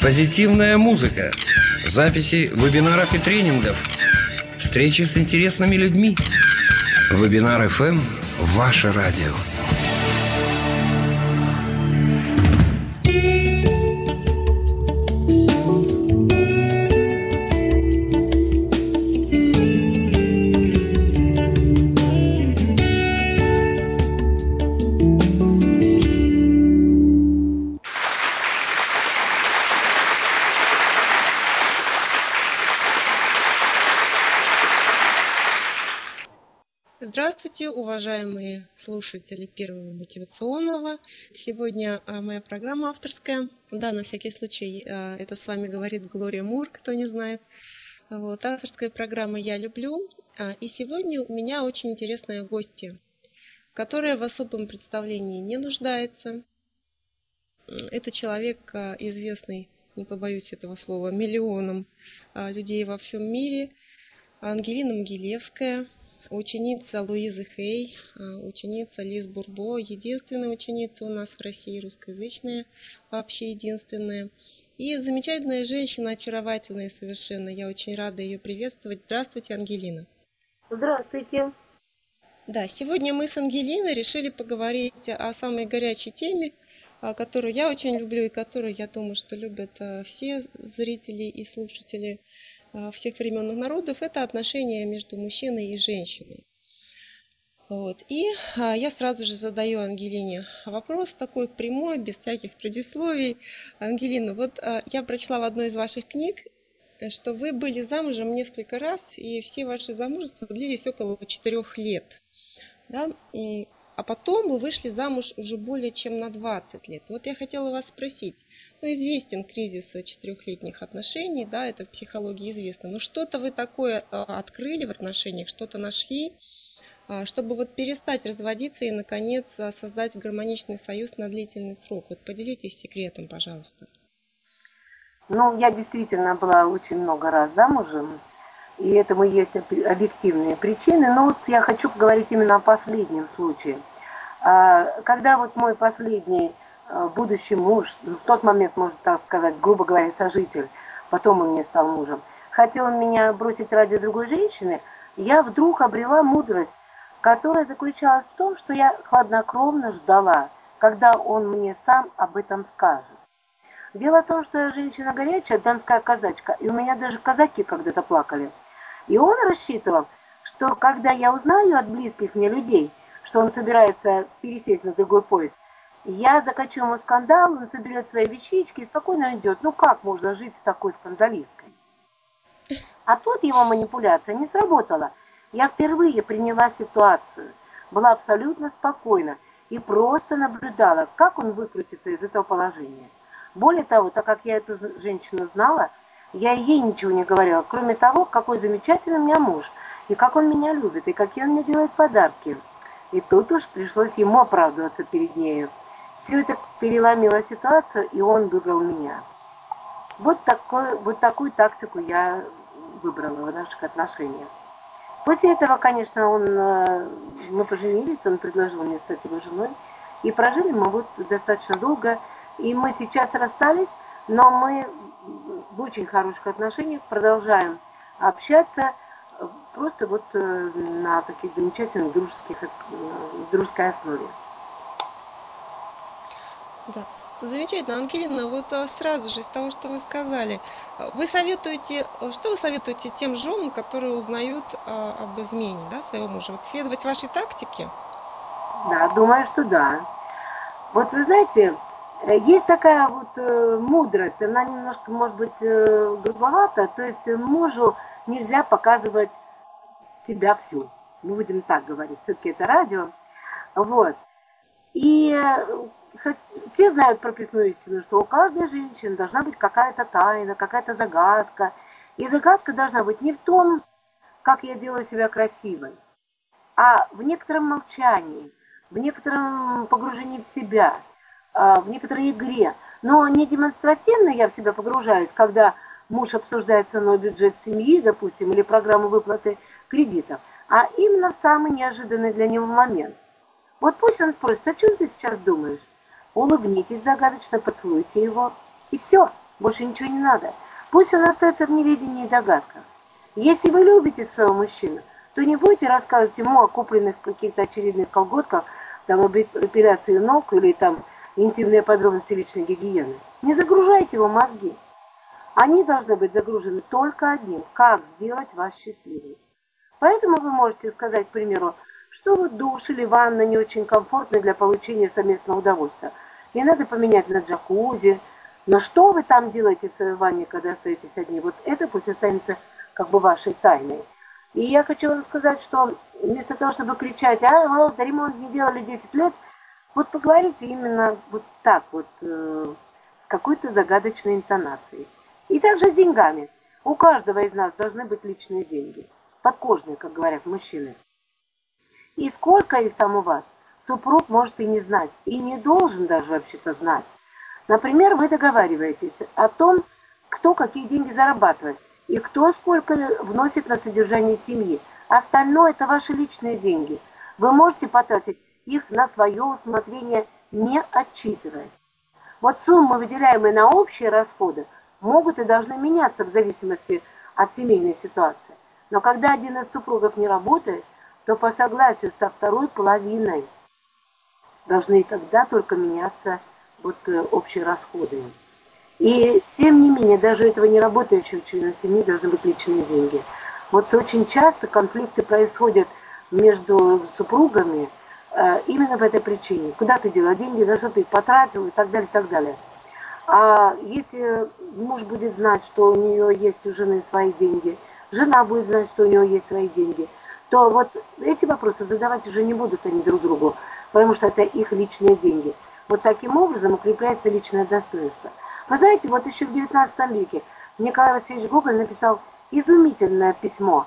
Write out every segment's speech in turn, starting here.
позитивная музыка, записи вебинаров и тренингов, встречи с интересными людьми. Вебинар FM – ваше радио. Уважаемые слушатели Первого мотивационного. Сегодня а, моя программа авторская. Да, на всякий случай, а, это с вами говорит Глория Мур, кто не знает. Вот, авторская программа «Я люблю». А, и сегодня у меня очень интересная гостья, которая в особом представлении не нуждается. Это человек известный, не побоюсь этого слова, миллионам людей во всем мире. Ангелина Могилевская – ученица Луизы Хей, а, ученица Лиз Бурбо, единственная ученица у нас в России, русскоязычная, вообще единственная. И замечательная женщина, очаровательная совершенно. Я очень рада ее приветствовать. Здравствуйте, Ангелина. Здравствуйте. Да, сегодня мы с Ангелиной решили поговорить о самой горячей теме, а, которую я очень люблю и которую, я думаю, что любят а, все зрители и слушатели всех времен и народов, это отношения между мужчиной и женщиной. Вот. И а, я сразу же задаю Ангелине вопрос такой прямой, без всяких предисловий. Ангелина, вот а, я прочла в одной из ваших книг, что вы были замужем несколько раз, и все ваши замужества длились около четырех лет. Да? А потом вы вышли замуж уже более чем на 20 лет. Вот я хотела вас спросить, ну, известен кризис четырехлетних отношений, да, это в психологии известно. Но что-то вы такое а, открыли в отношениях, что-то нашли, а, чтобы вот перестать разводиться и, наконец, а, создать гармоничный союз на длительный срок. Вот поделитесь секретом, пожалуйста. Ну, я действительно была очень много раз замужем, и этому есть объективные причины. Но вот я хочу поговорить именно о последнем случае. Когда вот мой последний Э, будущий муж, ну, в тот момент, можно так сказать, грубо говоря, сожитель, потом он мне стал мужем, хотел меня бросить ради другой женщины, я вдруг обрела мудрость, которая заключалась в том, что я хладнокровно ждала, когда он мне сам об этом скажет. Дело в том, что я женщина горячая, донская казачка, и у меня даже казаки когда-то плакали. И он рассчитывал, что когда я узнаю от близких мне людей, что он собирается пересесть на другой поезд, я закачу ему скандал, он соберет свои вещички и спокойно идет. Ну как можно жить с такой скандалисткой? А тут его манипуляция не сработала. Я впервые приняла ситуацию, была абсолютно спокойна и просто наблюдала, как он выкрутится из этого положения. Более того, так как я эту женщину знала, я ей ничего не говорила, кроме того, какой замечательный у меня муж, и как он меня любит, и какие он мне делает подарки. И тут уж пришлось ему оправдываться перед нею. Все это переломило ситуацию, и он выбрал меня. Вот, такой, вот такую тактику я выбрала в наших отношениях. После этого, конечно, он, э, мы поженились, он предложил мне стать его женой. И прожили мы вот достаточно долго. И мы сейчас расстались, но мы в очень хороших отношениях продолжаем общаться просто вот э, на таких замечательных дружеских, э, дружеской основе. Да. Замечательно, Ангелина, вот а, сразу же из того, что вы сказали, вы советуете, что вы советуете тем женам, которые узнают а, об измене да, своего мужа? Вот следовать вашей тактике? Да, думаю, что да. Вот вы знаете, э, есть такая вот э, мудрость, она немножко, может быть, э, грубовата, то есть мужу нельзя показывать себя всю. Мы будем так говорить, все-таки это радио. Вот. И все знают прописную истину, что у каждой женщины должна быть какая-то тайна, какая-то загадка. И загадка должна быть не в том, как я делаю себя красивой, а в некотором молчании, в некотором погружении в себя, а, в некоторой игре. Но не демонстративно я в себя погружаюсь, когда муж обсуждает со мной бюджет семьи, допустим, или программу выплаты кредитов, а именно в самый неожиданный для него момент. Вот пусть он спросит, о чем ты сейчас думаешь? улыбнитесь загадочно, поцелуйте его, и все, Больше ничего не надо. Пусть он остается в неведении и догадках. Если вы любите своего мужчину, то не будете рассказывать ему о купленных каких-то очередных колготках, там, об эпиляции ног или там интимные подробности личной гигиены. Не загружайте его мозги. Они должны быть загружены только одним – как сделать вас счастливым. Поэтому вы можете сказать, к примеру, что вот душ или ванна не очень комфортны для получения совместного удовольствия. И надо поменять на джакузи. Но что вы там делаете в своей ванне, когда остаетесь одни? Вот это пусть останется как бы вашей тайной. И я хочу вам сказать, что вместо того, чтобы кричать, а, вот, ремонт не делали 10 лет, вот поговорите именно вот так вот, э, с какой-то загадочной интонацией. И также с деньгами. У каждого из нас должны быть личные деньги. Подкожные, как говорят мужчины. И сколько их там у вас, супруг может и не знать, и не должен даже вообще-то знать. Например, вы договариваетесь о том, кто какие деньги зарабатывает, и кто сколько вносит на содержание семьи. Остальное – это ваши личные деньги. Вы можете потратить их на свое усмотрение, не отчитываясь. Вот суммы, выделяемые на общие расходы, могут и должны меняться в зависимости от семейной ситуации. Но когда один из супругов не работает, то по согласию со второй половиной должны тогда только меняться вот э, общие расходы. И тем не менее, даже у этого не работающего члена семьи должны быть личные деньги. Вот очень часто конфликты происходят между супругами э, именно по этой причине. Куда ты дела деньги, на что ты их потратил и так далее, и так далее. А если муж будет знать, что у нее есть у жены свои деньги, жена будет знать, что у нее есть свои деньги, то вот эти вопросы задавать уже не будут они друг другу, потому что это их личные деньги. Вот таким образом укрепляется личное достоинство. Вы знаете, вот еще в XIX веке Николай Васильевич Гоголь написал изумительное письмо,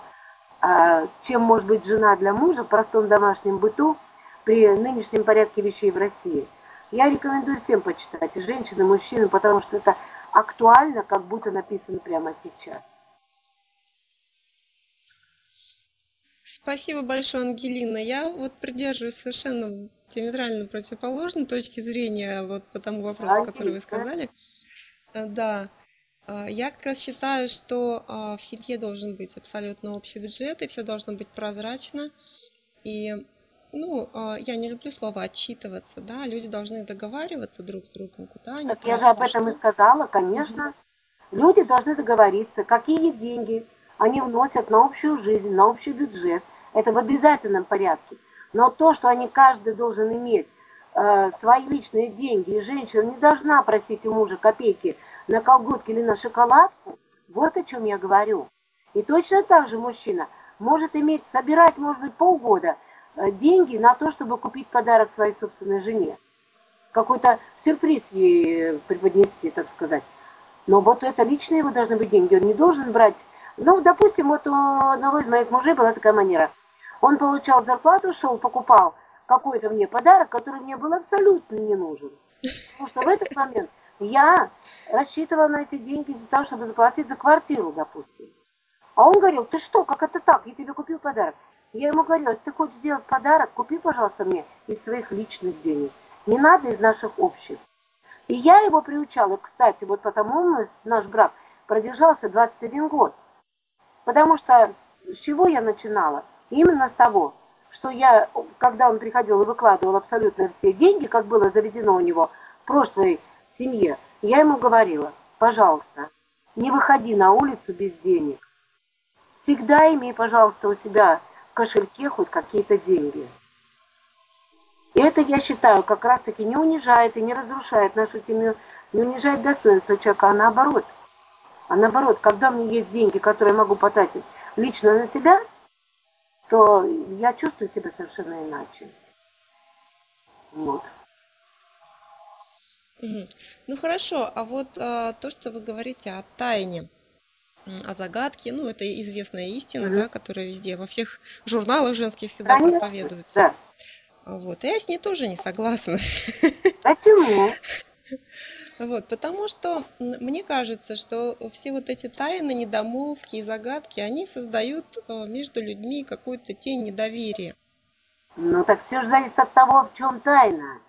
а, чем может быть жена для мужа в простом домашнем быту при нынешнем порядке вещей в России. Я рекомендую всем почитать, и женщины, и мужчины, потому что это актуально, как будто написано прямо сейчас. Спасибо большое, Ангелина. Я вот придерживаюсь совершенно диаметрально противоположной точки зрения вот по тому вопросу, а который вы сказали. Э, да, а, я как раз считаю, что а, в семье должен быть абсолютно общий бюджет, и все должно быть прозрачно. И, ну, а, я не люблю слово отчитываться, да, люди должны договариваться друг с другом, куда они Так я же об этом и сказала, конечно. Угу. Люди должны договориться, какие деньги они вносят на общую жизнь, на общий бюджет. Это в обязательном порядке. Но то, что они каждый должен иметь э, свои личные деньги, и женщина не должна просить у мужа копейки на колготки или на шоколадку, вот о чем я говорю. И точно так же мужчина может иметь, собирать, может быть, полгода э, деньги на то, чтобы купить подарок своей собственной жене. Какой-то сюрприз ей преподнести, так сказать. Но вот это личные его должны быть деньги. Он не должен брать... Ну, допустим, вот у одного из моих мужей была такая манера. Он получал зарплату, шел, покупал какой-то мне подарок, который мне был абсолютно не нужен. Потому что в этот момент я рассчитывала на эти деньги для того, чтобы заплатить за квартиру, допустим. А он говорил, ты что, как это так? Я тебе купил подарок. Я ему говорила, если ты хочешь сделать подарок, купи, пожалуйста, мне из своих личных денег. Не надо из наших общих. И я его приучала, кстати, вот потому наш брак продержался 21 год. Потому что с чего я начинала? Именно с того, что я, когда он приходил и выкладывал абсолютно все деньги, как было заведено у него в прошлой семье, я ему говорила, пожалуйста, не выходи на улицу без денег. Всегда имей, пожалуйста, у себя в кошельке хоть какие-то деньги. И это, я считаю, как раз-таки не унижает и не разрушает нашу семью, не унижает достоинство человека, а наоборот. А наоборот, когда у меня есть деньги, которые я могу потратить лично на себя, то я чувствую себя совершенно иначе. Вот. Ну хорошо, а вот а, то, что вы говорите о тайне, о загадке, ну это известная истина, угу. да, которая везде, во всех журналах женских всегда Конечно, проповедуется. Да. Вот, я с ней тоже не согласна. Почему? Вот, потому что мне кажется, что все вот эти тайны, недомолвки и загадки, они создают э, между людьми какую-то тень недоверия. Ну так все же зависит от того, в чем тайна.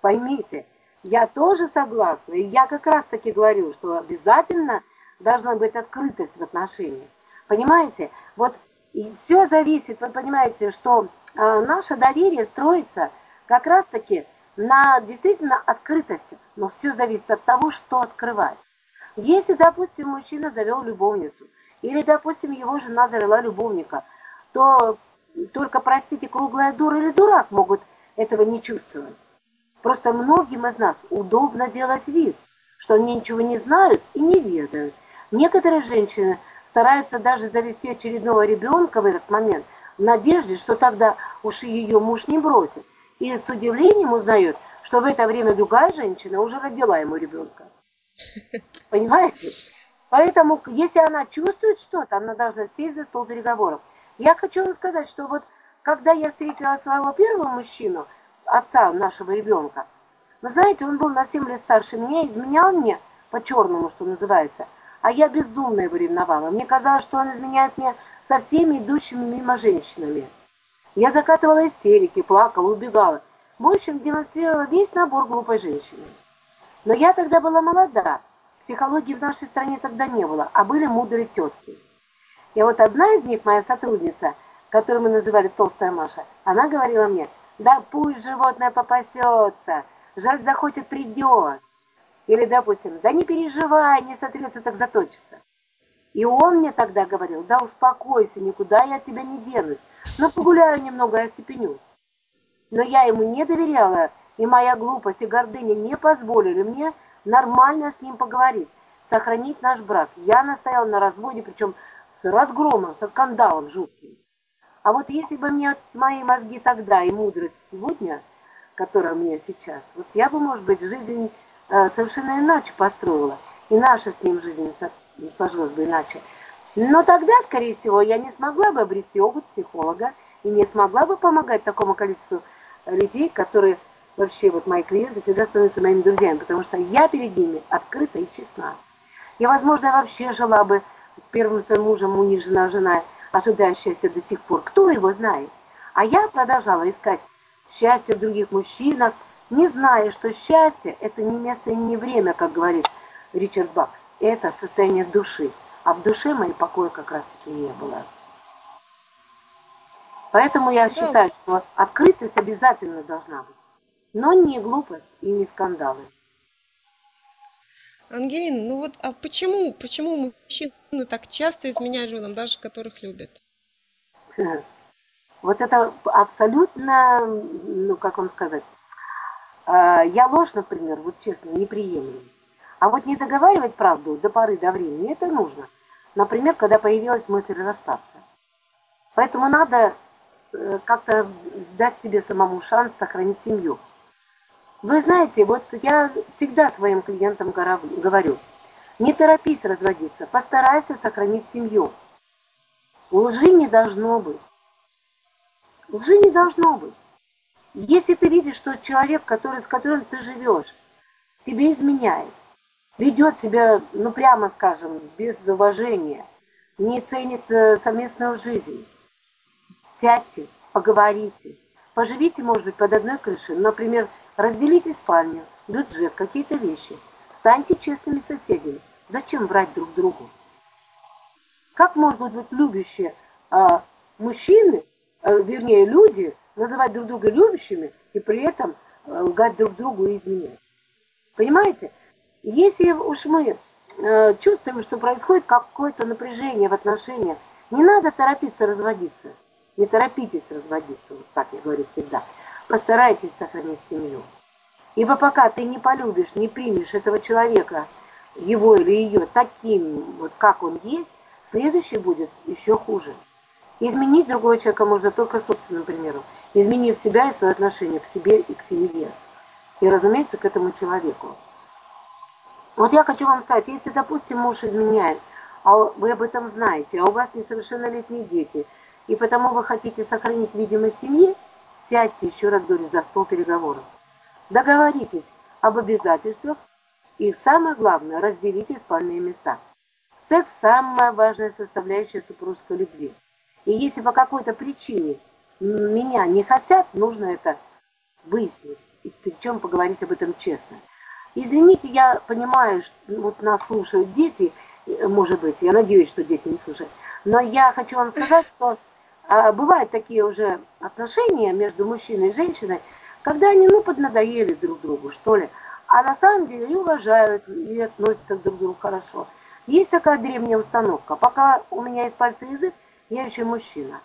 Поймите, Я тоже согласна. И я как раз таки говорю, что обязательно должна быть открытость в отношениях. Понимаете? Вот и все зависит, вы понимаете, что э, наше доверие строится как раз таки на действительно открытости. Но все зависит от того, что открывать. Если, допустим, мужчина завел любовницу, или, допустим, его жена завела любовника, то только, простите, круглая дура или дурак могут этого не чувствовать. Просто многим из нас удобно делать вид, что они ничего не знают и не ведают. Некоторые женщины стараются даже завести очередного ребенка в этот момент в надежде, что тогда уж ее муж не бросит. И с удивлением узнает, что в это время другая женщина уже родила ему ребенка. Понимаете? Поэтому, если она чувствует что-то, она должна сесть за стол переговоров. Я хочу вам сказать, что вот когда я встретила своего первого мужчину, отца нашего ребенка, вы знаете, он был на 7 лет старше меня, изменял мне по-черному, что называется, а я безумно его ревновала. Мне казалось, что он изменяет мне со всеми идущими мимо женщинами. Я закатывала истерики, плакала, убегала. В общем, демонстрировала весь набор глупой женщины. Но я тогда была молода, Психологии в нашей стране тогда не было, а были мудрые тетки. И вот одна из них, моя сотрудница, которую мы называли Толстая Маша, она говорила мне, да пусть животное попасется, жаль захочет придет. Или, допустим, да не переживай, не сотрется, так заточится. И он мне тогда говорил, да успокойся, никуда я от тебя не денусь, но погуляю немного и остепенюсь. Но я ему не доверяла, и моя глупость и гордыня не позволили мне нормально с ним поговорить, сохранить наш брак. Я настояла на разводе, причем с разгромом, со скандалом жутким. А вот если бы мне мои мозги тогда и мудрость сегодня, которая у меня сейчас, вот я бы, может быть, жизнь э, совершенно иначе построила, и наша с ним жизнь сложилась бы иначе. Но тогда, скорее всего, я не смогла бы обрести опыт психолога и не смогла бы помогать такому количеству людей, которые вообще вот мои клиенты всегда становятся моими друзьями, потому что я перед ними открыта и честна. Я, возможно, вообще жила бы с первым своим мужем, униженная жена, ожидая счастья до сих пор. Кто его знает? А я продолжала искать счастье в других мужчинах, не зная, что счастье – это не место и не время, как говорит Ричард Бак. Это состояние души. А в душе моей покоя как раз-таки не было. Поэтому я считаю, что открытость обязательно должна быть но не глупость и не скандалы. Ангелина, ну вот а почему, почему мужчины так часто изменяют женам, даже которых любят? Вот это абсолютно, ну как вам сказать, а, я ложь, например, вот честно, не приемлю. А вот не договаривать правду до поры до времени, это нужно. Например, когда появилась мысль расстаться. Поэтому надо э, как-то дать себе самому шанс сохранить семью. Вы знаете, вот я всегда своим клиентам говорю, не торопись разводиться, постарайся сохранить семью. Лжи не должно быть. Лжи не должно быть. Если ты видишь, что человек, который, с которым ты живешь, тебе изменяет, ведет себя, ну прямо скажем, без уважения, не ценит э, совместную жизнь, сядьте, поговорите, поживите, может быть, под одной крышей, например, Разделите спальню, бюджет, какие-то вещи. Станьте честными соседями. Зачем врать друг другу? Как могут быть любящие а, мужчины, а, вернее люди, называть друг друга любящими и при этом а, лгать друг другу и изменять? Понимаете? Если уж мы а, чувствуем, что происходит какое-то напряжение в отношениях, не надо торопиться разводиться. Не торопитесь разводиться, вот так я говорю всегда постарайтесь сохранить семью. Ибо пока ты не полюбишь, не примешь этого человека, его или ее, таким, вот как он есть, следующий будет еще хуже. Изменить другого человека можно только собственным примером, изменив себя и свое отношение к себе и к семье. И, разумеется, к этому человеку. Вот я хочу вам сказать, если, допустим, муж изменяет, а вы об этом знаете, а у вас несовершеннолетние дети, и потому вы хотите сохранить видимость семьи, Сядьте, еще раз говорю, за стол переговоров. Договоритесь об обязательствах и, самое главное, разделите спальные места. Секс – самая важная составляющая супружеской любви. И если по какой-то причине меня не хотят, нужно это выяснить, и причем поговорить об этом честно. Извините, я понимаю, что вот нас слушают дети, может быть, я надеюсь, что дети не слушают, но я хочу вам сказать, что а, бывают такие уже отношения между мужчиной и женщиной, когда они, ну, поднадоели друг другу, что ли, а на самом деле и уважают, и относятся друг к другу хорошо. Есть такая древняя установка. Пока у меня есть пальцы язык, я еще мужчина.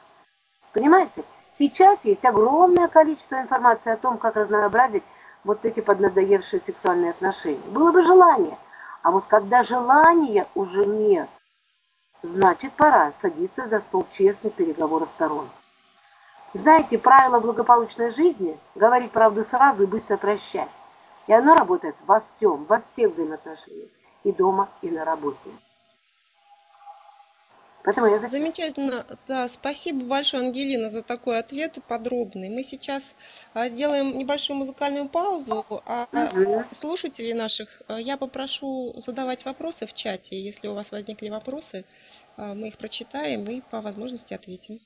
Понимаете? Сейчас есть огромное количество информации о том, как разнообразить вот эти поднадоевшие сексуальные отношения. Было бы желание. А вот когда желания уже нет, значит пора садиться за стол честных переговоров сторон. Знаете, правило благополучной жизни – говорить правду сразу и быстро прощать. И оно работает во всем, во всех взаимоотношениях. И дома, и на работе. Поэтому я за Замечательно. Да, спасибо большое, Ангелина, за такой ответ подробный. Мы сейчас а, сделаем небольшую музыкальную паузу, а угу. слушателей наших а, я попрошу задавать вопросы в чате. Если у вас возникли вопросы, а, мы их прочитаем и по возможности ответим.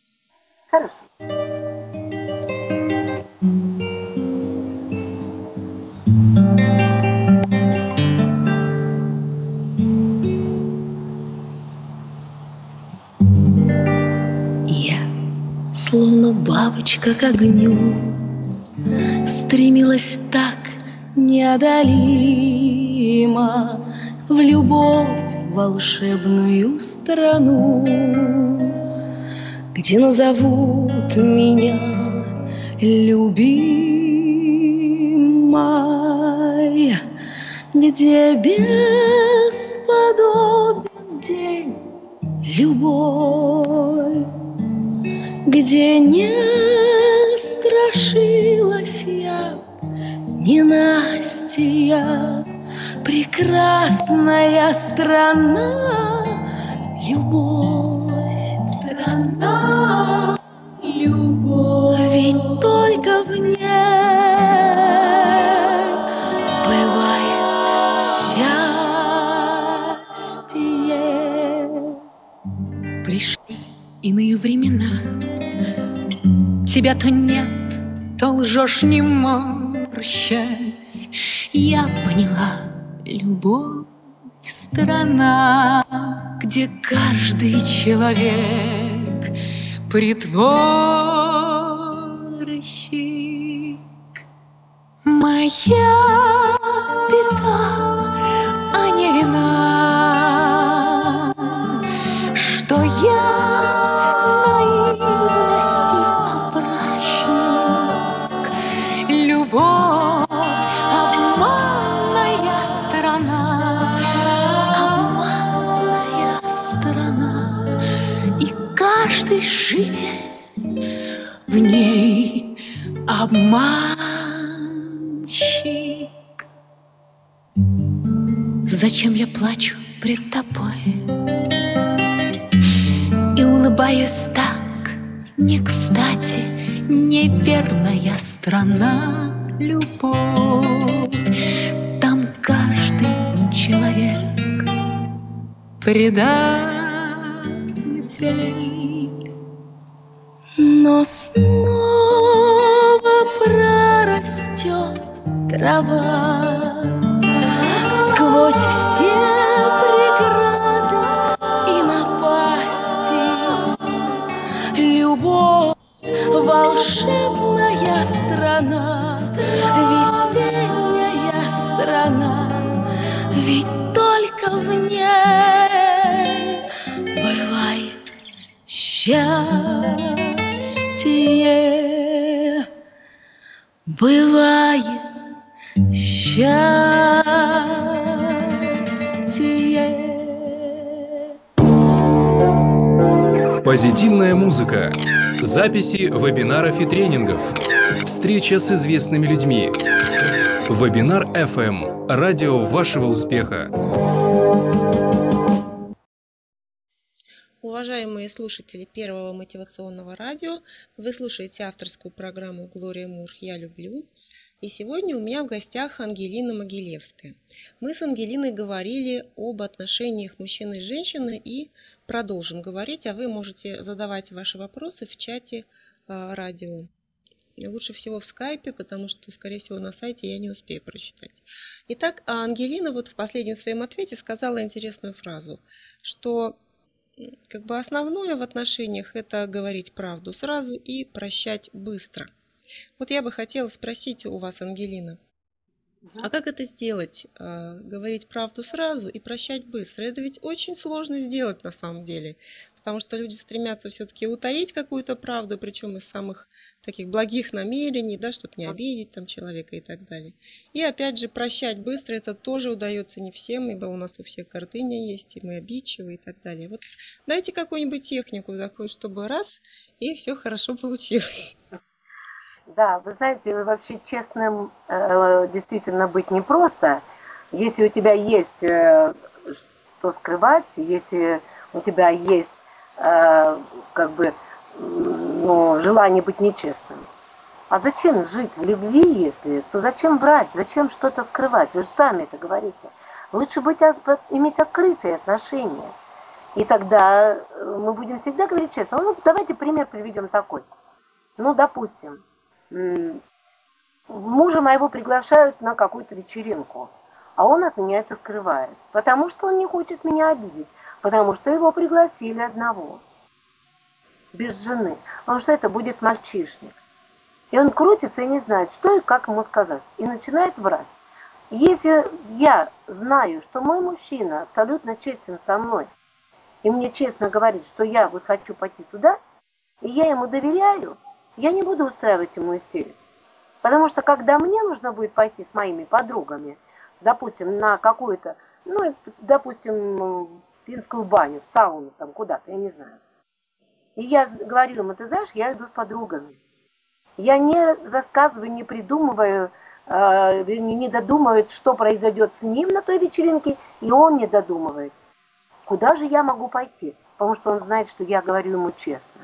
Хорошо. Бабочка к огню, Стремилась так неодолимо В любовь волшебную страну, Где назовут меня любимой, Где бесподобен день любовь где не страшилась я, ненастья, прекрасная страна, любовь, страна, любовь, ведь только в ней Тебя то нет, то лжешь, не морщась. Я поняла, любовь — страна, где каждый человек притворщик. Моя беда, Зачем я плачу пред тобой и улыбаюсь так не кстати, неверная страна? любовь. Там каждый человек предатель. Но снова прорастет трава сквозь все преграды и напасти. Любовь волшебная страна, весенняя страна, ведь только в ней бывает счастье, бывает счастье. Позитивная музыка. Записи вебинаров и тренингов. Встреча с известными людьми. Вебинар FM. Радио вашего успеха. Уважаемые слушатели Первого мотивационного радио, вы слушаете авторскую программу «Глория Мур. Я люблю». И сегодня у меня в гостях Ангелина Могилевская. Мы с Ангелиной говорили об отношениях мужчины и женщины и продолжим говорить, а вы можете задавать ваши вопросы в чате а, радио. лучше всего в скайпе, потому что, скорее всего, на сайте я не успею прочитать. Итак, а Ангелина вот в последнем своем ответе сказала интересную фразу, что как бы основное в отношениях это говорить правду сразу и прощать быстро. Вот я бы хотела спросить у вас, Ангелина, а как это сделать? А, говорить правду сразу и прощать быстро. Это ведь очень сложно сделать на самом деле, потому что люди стремятся все-таки утаить какую-то правду, причем из самых таких благих намерений, да, чтобы не обидеть там человека и так далее. И опять же, прощать быстро это тоже удается не всем, ибо у нас у всех гордыня есть, и мы обидчивы и так далее. Вот дайте какую-нибудь технику такую, чтобы раз, и все хорошо получилось. Да, вы знаете, вообще честным э, действительно быть непросто. Если у тебя есть э, что скрывать, если у тебя есть э, как бы ну, желание быть нечестным. А зачем жить в любви, если, то зачем брать, зачем что-то скрывать? Вы же сами это говорите. Лучше быть, иметь открытые отношения. И тогда мы будем всегда говорить честно. Ну, давайте пример приведем такой. Ну, допустим, мужа моего приглашают на какую-то вечеринку, а он от меня это скрывает, потому что он не хочет меня обидеть, потому что его пригласили одного, без жены, потому что это будет мальчишник. И он крутится и не знает, что и как ему сказать, и начинает врать. Если я знаю, что мой мужчина абсолютно честен со мной, и мне честно говорит, что я вот хочу пойти туда, и я ему доверяю, я не буду устраивать ему истерику. Потому что когда мне нужно будет пойти с моими подругами, допустим, на какую-то, ну, допустим, финскую баню, в сауну там куда-то, я не знаю. И я говорю ему, ты знаешь, я иду с подругами. Я не рассказываю, не придумываю, э, не додумывает, что произойдет с ним на той вечеринке, и он не додумывает. Куда же я могу пойти? Потому что он знает, что я говорю ему честно.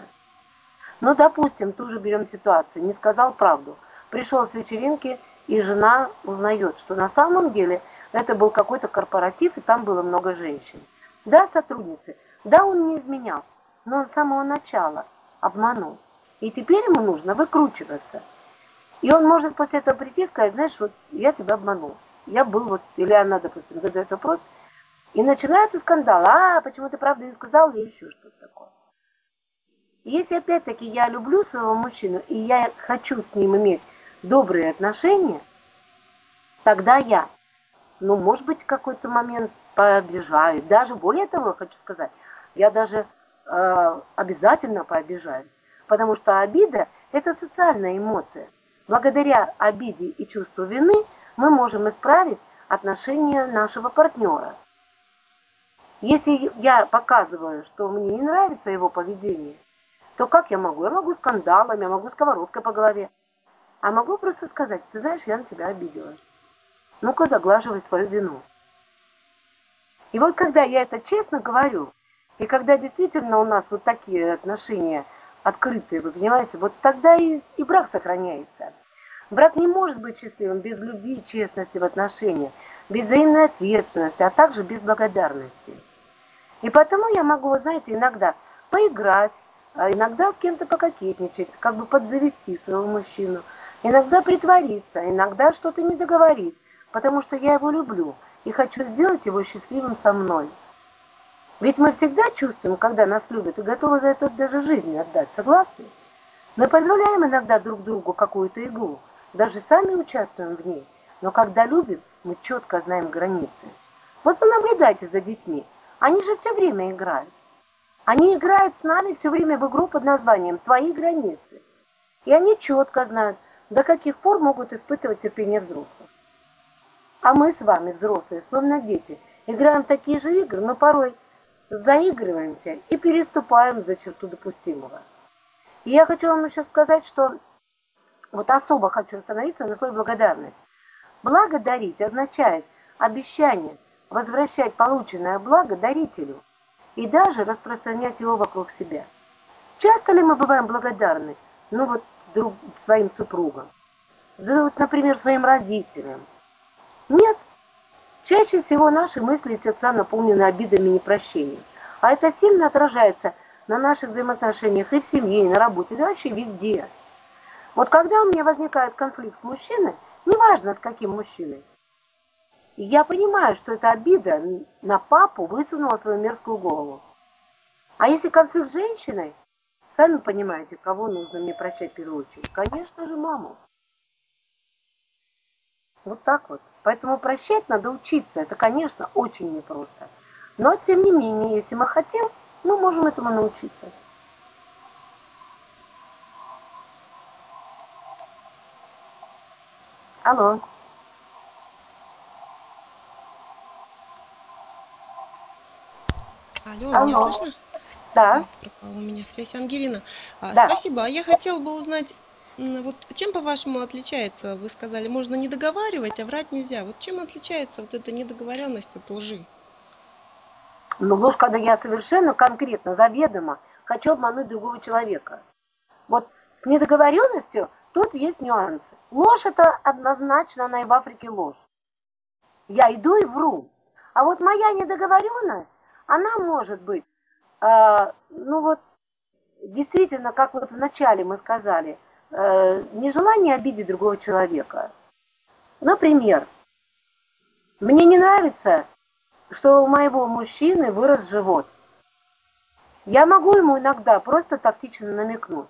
Ну, допустим, ту же берем ситуацию, не сказал правду. Пришел с вечеринки, и жена узнает, что на самом деле это был какой-то корпоратив, и там было много женщин. Да, сотрудницы, да, он не изменял, но он с самого начала обманул. И теперь ему нужно выкручиваться. И он может после этого прийти и сказать, знаешь, вот я тебя обманул. Я был вот, или она, допустим, задает вопрос, и начинается скандал. А, почему ты правду не сказал, или еще что-то такое. Если опять-таки я люблю своего мужчину, и я хочу с ним иметь добрые отношения, тогда я, ну, может быть, в какой-то момент пообижаю. Даже более того, хочу сказать, я даже э, обязательно пообижаюсь. Потому что обида – это социальная эмоция. Благодаря обиде и чувству вины мы можем исправить отношения нашего партнера. Если я показываю, что мне не нравится его поведение – то как я могу? Я могу скандалами, я могу сковородкой по голове. А могу просто сказать, ты знаешь, я на тебя обиделась. Ну-ка заглаживай свою вину. И вот когда я это честно говорю, и когда действительно у нас вот такие отношения открытые, вы понимаете, вот тогда и, и брак сохраняется. Брак не может быть счастливым без любви и честности в отношениях, без взаимной ответственности, а также без благодарности. И потому я могу, знаете, иногда поиграть, иногда с кем-то пококетничать, как бы подзавести своего мужчину, иногда притвориться, иногда что-то не договорить, потому что я его люблю и хочу сделать его счастливым со мной. Ведь мы всегда чувствуем, когда нас любят, и готовы за это даже жизнь отдать, согласны? Мы позволяем иногда друг другу какую-то игру, даже сами участвуем в ней, но когда любим, мы четко знаем границы. Вот понаблюдайте за детьми, они же все время играют. Они играют с нами все время в игру под названием «Твои границы». И они четко знают, до каких пор могут испытывать терпение взрослых. А мы с вами, взрослые, словно дети, играем такие же игры, но порой заигрываемся и переступаем за черту допустимого. И я хочу вам еще сказать, что вот особо хочу остановиться на слове благодарность. Благодарить означает обещание возвращать полученное благо дарителю – и даже распространять его вокруг себя. Часто ли мы бываем благодарны, ну вот друг своим супругам, да вот, например, своим родителям? Нет. Чаще всего наши мысли и сердца наполнены обидами и непрощением. А это сильно отражается на наших взаимоотношениях и в семье, и на работе, и вообще везде. Вот когда у меня возникает конфликт с мужчиной, неважно с каким мужчиной, я понимаю, что это обида на папу высунула свою мерзкую голову. А если конфликт с женщиной, сами понимаете, кого нужно мне прощать в первую очередь. Конечно же, маму. Вот так вот. Поэтому прощать надо учиться. Это, конечно, очень непросто. Но, тем не менее, если мы хотим, мы можем этому научиться. Алло. Алло, Алло. меня слышно? Да. Пропала у меня связь. Ангелина, а, да. спасибо. А я хотела бы узнать, вот чем, по-вашему, отличается, вы сказали, можно не договаривать, а врать нельзя. Вот чем отличается вот эта недоговоренность от лжи? Ну, ложь, когда я совершенно конкретно, заведомо хочу обмануть другого человека. Вот с недоговоренностью тут есть нюансы. Ложь это однозначно, она и в Африке ложь. Я иду и вру. А вот моя недоговоренность, она может быть, э, ну вот, действительно, как вот вначале мы сказали, э, нежелание обидеть другого человека. Например, мне не нравится, что у моего мужчины вырос живот. Я могу ему иногда просто тактично намекнуть.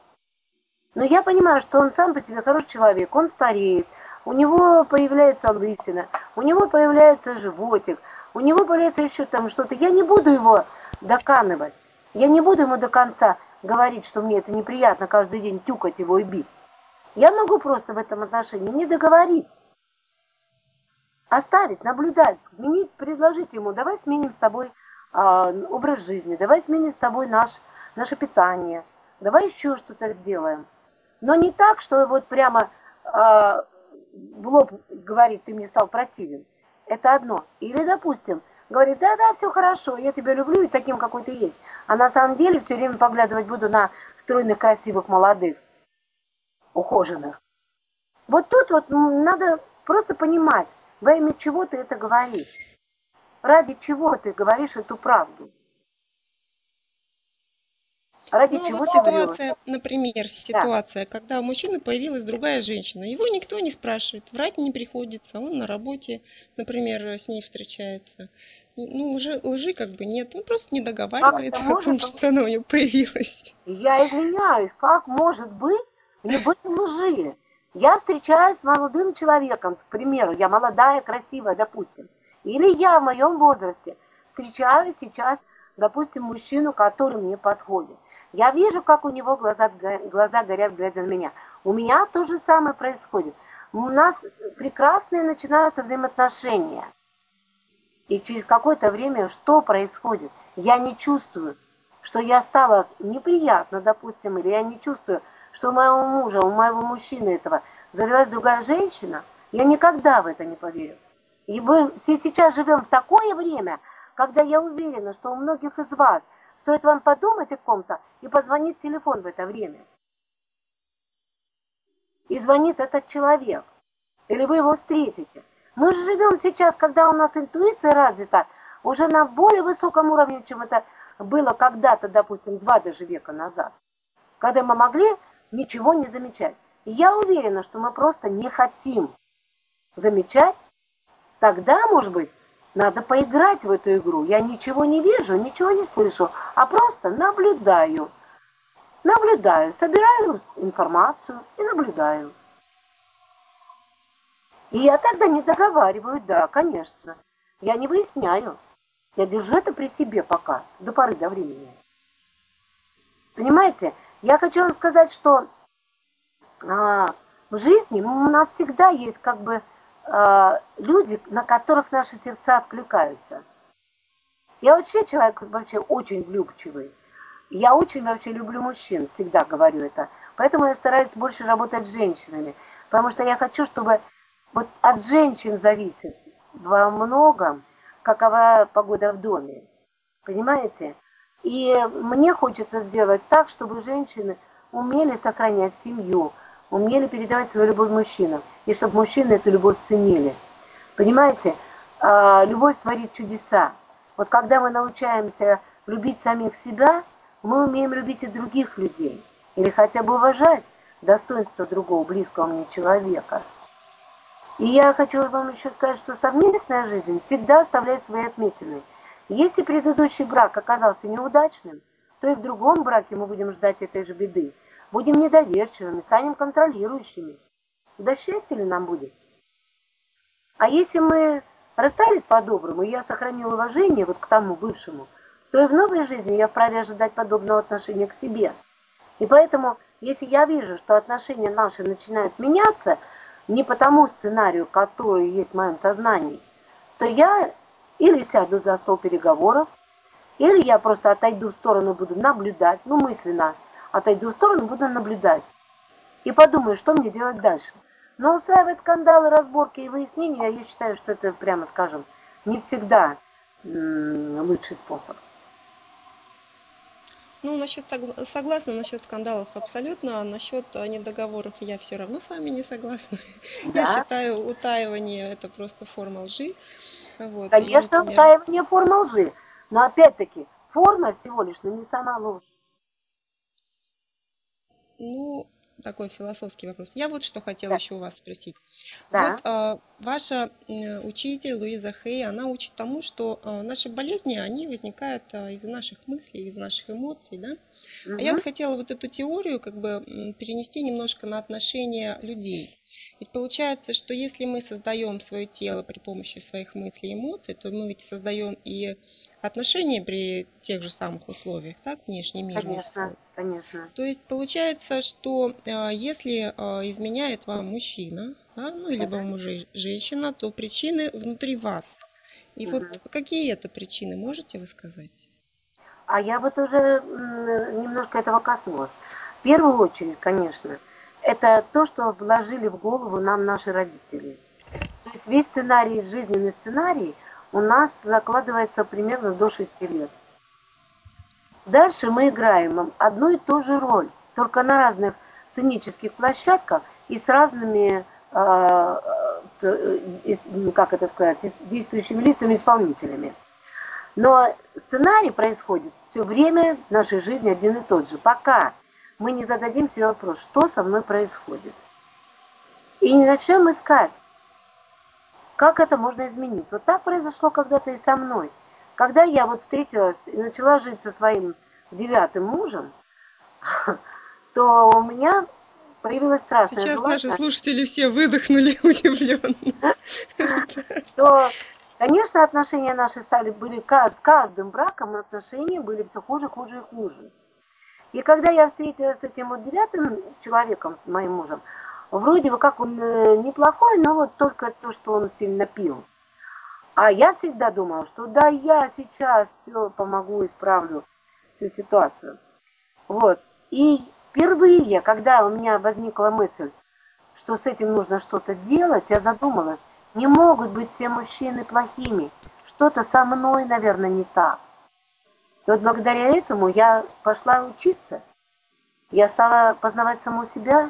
Но я понимаю, что он сам по себе хороший человек, он стареет, у него появляется лысина, у него появляется животик, у него появляется еще там что-то. Я не буду его доканывать. Я не буду ему до конца говорить, что мне это неприятно каждый день тюкать его и бить. Я могу просто в этом отношении не договорить. Оставить, наблюдать, сменить, предложить ему, давай сменим с тобой э, образ жизни, давай сменим с тобой наш, наше питание, давай еще что-то сделаем. Но не так, что вот прямо э, в лоб говорит, ты мне стал противен. Это одно. Или, допустим, говорит, да-да, все хорошо, я тебя люблю и таким, какой ты есть. А на самом деле все время поглядывать буду на стройных, красивых, молодых, ухоженных. Вот тут вот надо просто понимать, во имя чего ты это говоришь. Ради чего ты говоришь эту правду. Ради ну, чего вот ситуация, например, ситуация, да. когда у мужчины появилась другая женщина. Его никто не спрашивает, врать не приходится. Он на работе, например, с ней встречается. Ну, лжи, лжи как бы нет. Он просто не договаривает о том, что она у него появилась. Я извиняюсь, как может быть не быть лжи? Я встречаюсь с молодым человеком, к примеру, я молодая, красивая, допустим. Или я в моем возрасте встречаю сейчас, допустим, мужчину, который мне подходит. Я вижу, как у него глаза, глаза горят, глядя на меня. У меня то же самое происходит. У нас прекрасные начинаются взаимоотношения. И через какое-то время что происходит? Я не чувствую, что я стала неприятно, допустим, или я не чувствую, что у моего мужа, у моего мужчины этого завелась другая женщина. Я никогда в это не поверю. И мы все сейчас живем в такое время, когда я уверена, что у многих из вас – Стоит вам подумать о ком-то и позвонит телефон в это время. И звонит этот человек. Или вы его встретите. Мы же живем сейчас, когда у нас интуиция развита, уже на более высоком уровне, чем это было когда-то, допустим, два даже века назад. Когда мы могли ничего не замечать. И я уверена, что мы просто не хотим замечать. Тогда, может быть, надо поиграть в эту игру. Я ничего не вижу, ничего не слышу, а просто наблюдаю. Наблюдаю, собираю информацию и наблюдаю. И я тогда не договариваю, да, конечно. Я не выясняю. Я держу это при себе пока, до поры до времени. Понимаете, я хочу вам сказать, что а, в жизни у нас всегда есть как бы люди, на которых наши сердца откликаются. Я вообще человек вообще очень влюбчивый. Я очень вообще люблю мужчин, всегда говорю это. Поэтому я стараюсь больше работать с женщинами. Потому что я хочу, чтобы вот от женщин зависит во многом, какова погода в доме. Понимаете? И мне хочется сделать так, чтобы женщины умели сохранять семью, умели передавать свою любовь мужчинам, и чтобы мужчины эту любовь ценили. Понимаете, а, любовь творит чудеса. Вот когда мы научаемся любить самих себя, мы умеем любить и других людей, или хотя бы уважать достоинство другого, близкого мне человека. И я хочу вам еще сказать, что совместная жизнь всегда оставляет свои отметины. Если предыдущий брак оказался неудачным, то и в другом браке мы будем ждать этой же беды. Будем недоверчивыми, станем контролирующими. Да счастье ли нам будет? А если мы расстались по-доброму, и я сохранил уважение вот к тому бывшему, то и в новой жизни я вправе ожидать подобного отношения к себе. И поэтому, если я вижу, что отношения наши начинают меняться не по тому сценарию, который есть в моем сознании, то я или сяду за стол переговоров, или я просто отойду в сторону, буду наблюдать, ну мысленно отойду в сторону, буду наблюдать. И подумаю, что мне делать дальше. Но устраивать скандалы, разборки и выяснения, я считаю, что это, прямо скажем, не всегда лучший способ. Ну, насчет согласна, насчет скандалов абсолютно, а насчет а, недоговоров я все равно с вами не согласна. Да? Я считаю, утаивание это просто форма лжи. Вот. Конечно, я, например... утаивание форма лжи. Но опять-таки, форма всего лишь, но не сама ложь. Ну, такой философский вопрос. Я вот что хотела да. еще у вас спросить. Да. Вот а, ваша учитель Луиза Хей, она учит тому, что а, наши болезни, они возникают а, из наших мыслей, из наших эмоций, да? Угу. А я вот хотела вот эту теорию как бы перенести немножко на отношения людей. Ведь получается, что если мы создаем свое тело при помощи своих мыслей и эмоций, то мы ведь создаем и отношения при тех же самых условиях, так, внешний мир. Конечно, конечно. То есть получается, что э, если э, изменяет вам мужчина, да, ну, либо мужи, женщина, то причины внутри вас. И угу. вот какие это причины, можете вы сказать? А я вот уже немножко этого коснулась. В первую очередь, конечно, это то, что вложили в голову нам наши родители. То есть весь сценарий, жизненный сценарий – у нас закладывается примерно до 6 лет. Дальше мы играем одну и ту же роль, только на разных сценических площадках и с разными, э, э, как это сказать, действующими лицами, исполнителями. Но сценарий происходит все время нашей жизни один и тот же, пока мы не зададим себе вопрос, что со мной происходит. И не начнем искать, как это можно изменить? Вот так произошло когда-то и со мной. Когда я вот встретилась и начала жить со своим девятым мужем, то у меня появилась страшная Сейчас желание... наши слушатели все выдохнули удивленно. То, конечно, отношения наши стали, были с каждым браком отношения были все хуже, хуже и хуже. И когда я встретилась с этим вот девятым человеком, моим мужем, Вроде бы как он э, неплохой, но вот только то, что он сильно пил. А я всегда думала, что да, я сейчас все помогу, исправлю всю ситуацию. Вот. И впервые, когда у меня возникла мысль, что с этим нужно что-то делать, я задумалась, не могут быть все мужчины плохими. Что-то со мной, наверное, не так. И вот благодаря этому я пошла учиться. Я стала познавать саму себя,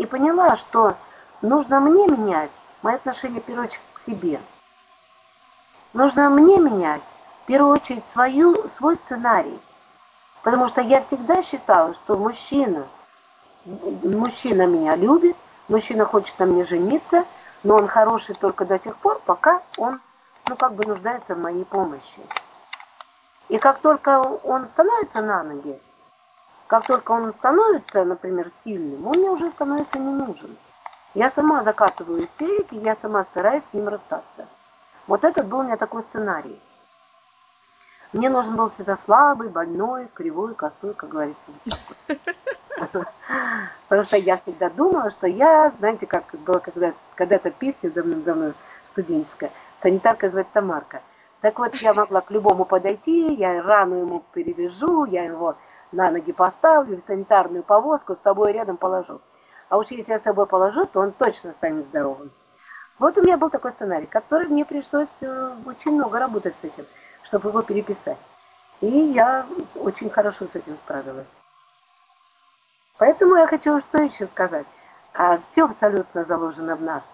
и поняла, что нужно мне менять мое отношение, в первую очередь, к себе. Нужно мне менять, в первую очередь, свою, свой сценарий. Потому что я всегда считала, что мужчина, мужчина меня любит, мужчина хочет на мне жениться, но он хороший только до тех пор, пока он, ну, как бы нуждается в моей помощи. И как только он становится на ноги, как только он становится, например, сильным, он мне уже становится не нужен. Я сама закатываю истерики, я сама стараюсь с ним расстаться. Вот этот был у меня такой сценарий. Мне нужен был всегда слабый, больной, кривой, косой, как говорится. Потому что я всегда думала, что я, знаете, как была когда, когда-то песня давно-давно студенческая, санитарка звать Тамарка. Так вот, я могла к любому подойти, я рану ему перевяжу, я его на ноги поставлю, в санитарную повозку с собой рядом положу. А уж если я с собой положу, то он точно станет здоровым. Вот у меня был такой сценарий, который мне пришлось э, очень много работать с этим, чтобы его переписать. И я очень хорошо с этим справилась. Поэтому я хочу что еще сказать. А все абсолютно заложено в нас.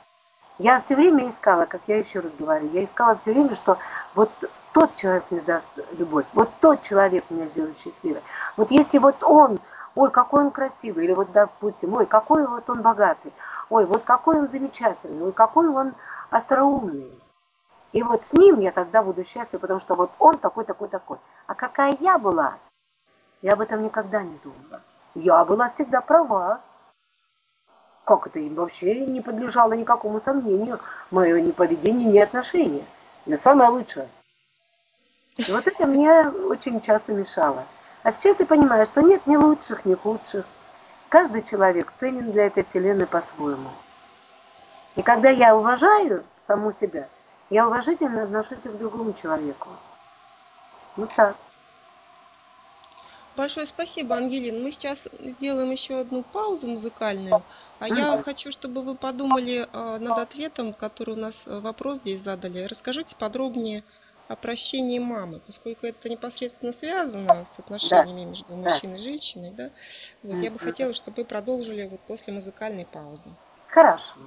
Я все время искала, как я еще раз говорю, я искала все время, что вот тот человек мне даст любовь, вот тот человек меня сделает счастливой. Вот если вот он ой, какой он красивый, или вот, допустим, ой, какой вот он богатый, ой, вот какой он замечательный, ой, какой он остроумный. И вот с ним я тогда буду счастлива, потому что вот он такой, такой, такой. А какая я была, я об этом никогда не думала. Я была всегда права. Как это? Вообще не подлежало никакому сомнению. Мое ни поведение, ни отношение. Я самое лучшее. И вот это мне очень часто мешало. А сейчас я понимаю, что нет ни лучших, ни худших. Каждый человек ценен для этой вселенной по-своему. И когда я уважаю саму себя, я уважительно отношусь к другому человеку. Вот так. Большое спасибо, Ангелин. Мы сейчас сделаем еще одну паузу музыкальную. А я хочу, чтобы вы подумали а, над ответом, который у нас э, вопрос здесь задали. Расскажите подробнее о прощении мамы, поскольку это непосредственно связано с отношениями да. между мужчиной и женщиной, да? Вот, я бы хотела, чтобы вы продолжили вот после музыкальной паузы. Хорошо.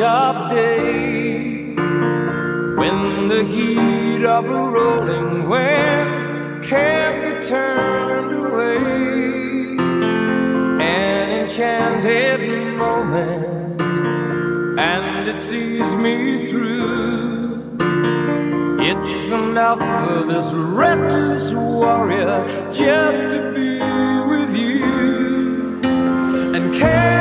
Of day when the heat of a rolling wave can't be turned away. An enchanted moment, and it sees me through. It's enough for this restless warrior just to be with you. And can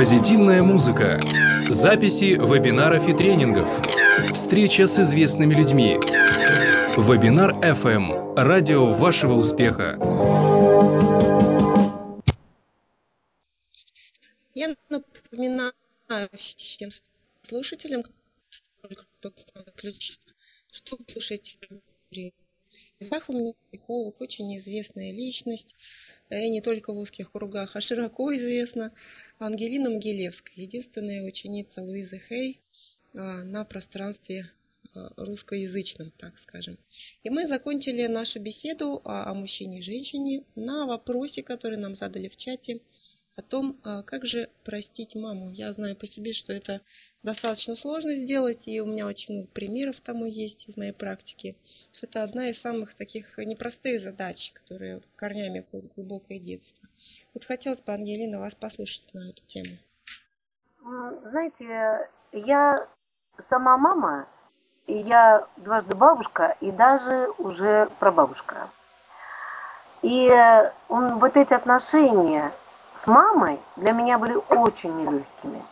Позитивная музыка. Записи вебинаров и тренингов. Встреча с известными людьми. Вебинар FM. Радио вашего успеха. Я напоминаю всем слушателям, кто что вы слушаете Пахом Михайлов очень известная личность, и не только в узких кругах, а широко известна. Ангелина Могилевская, единственная ученица Луизы Хей а, на пространстве а, русскоязычном, так скажем. И мы закончили нашу беседу о, о мужчине и женщине на вопросе, который нам задали в чате, о том, а, как же простить маму. Я знаю по себе, что это достаточно сложно сделать, и у меня очень много примеров тому есть из моей практики, что это одна из самых таких непростых задач, которые корнями ходят глубокое детство. Вот хотелось бы, Ангелина, вас послушать на эту тему. Знаете, я сама мама, и я дважды бабушка, и даже уже прабабушка. И вот эти отношения с мамой для меня были очень нелегкими.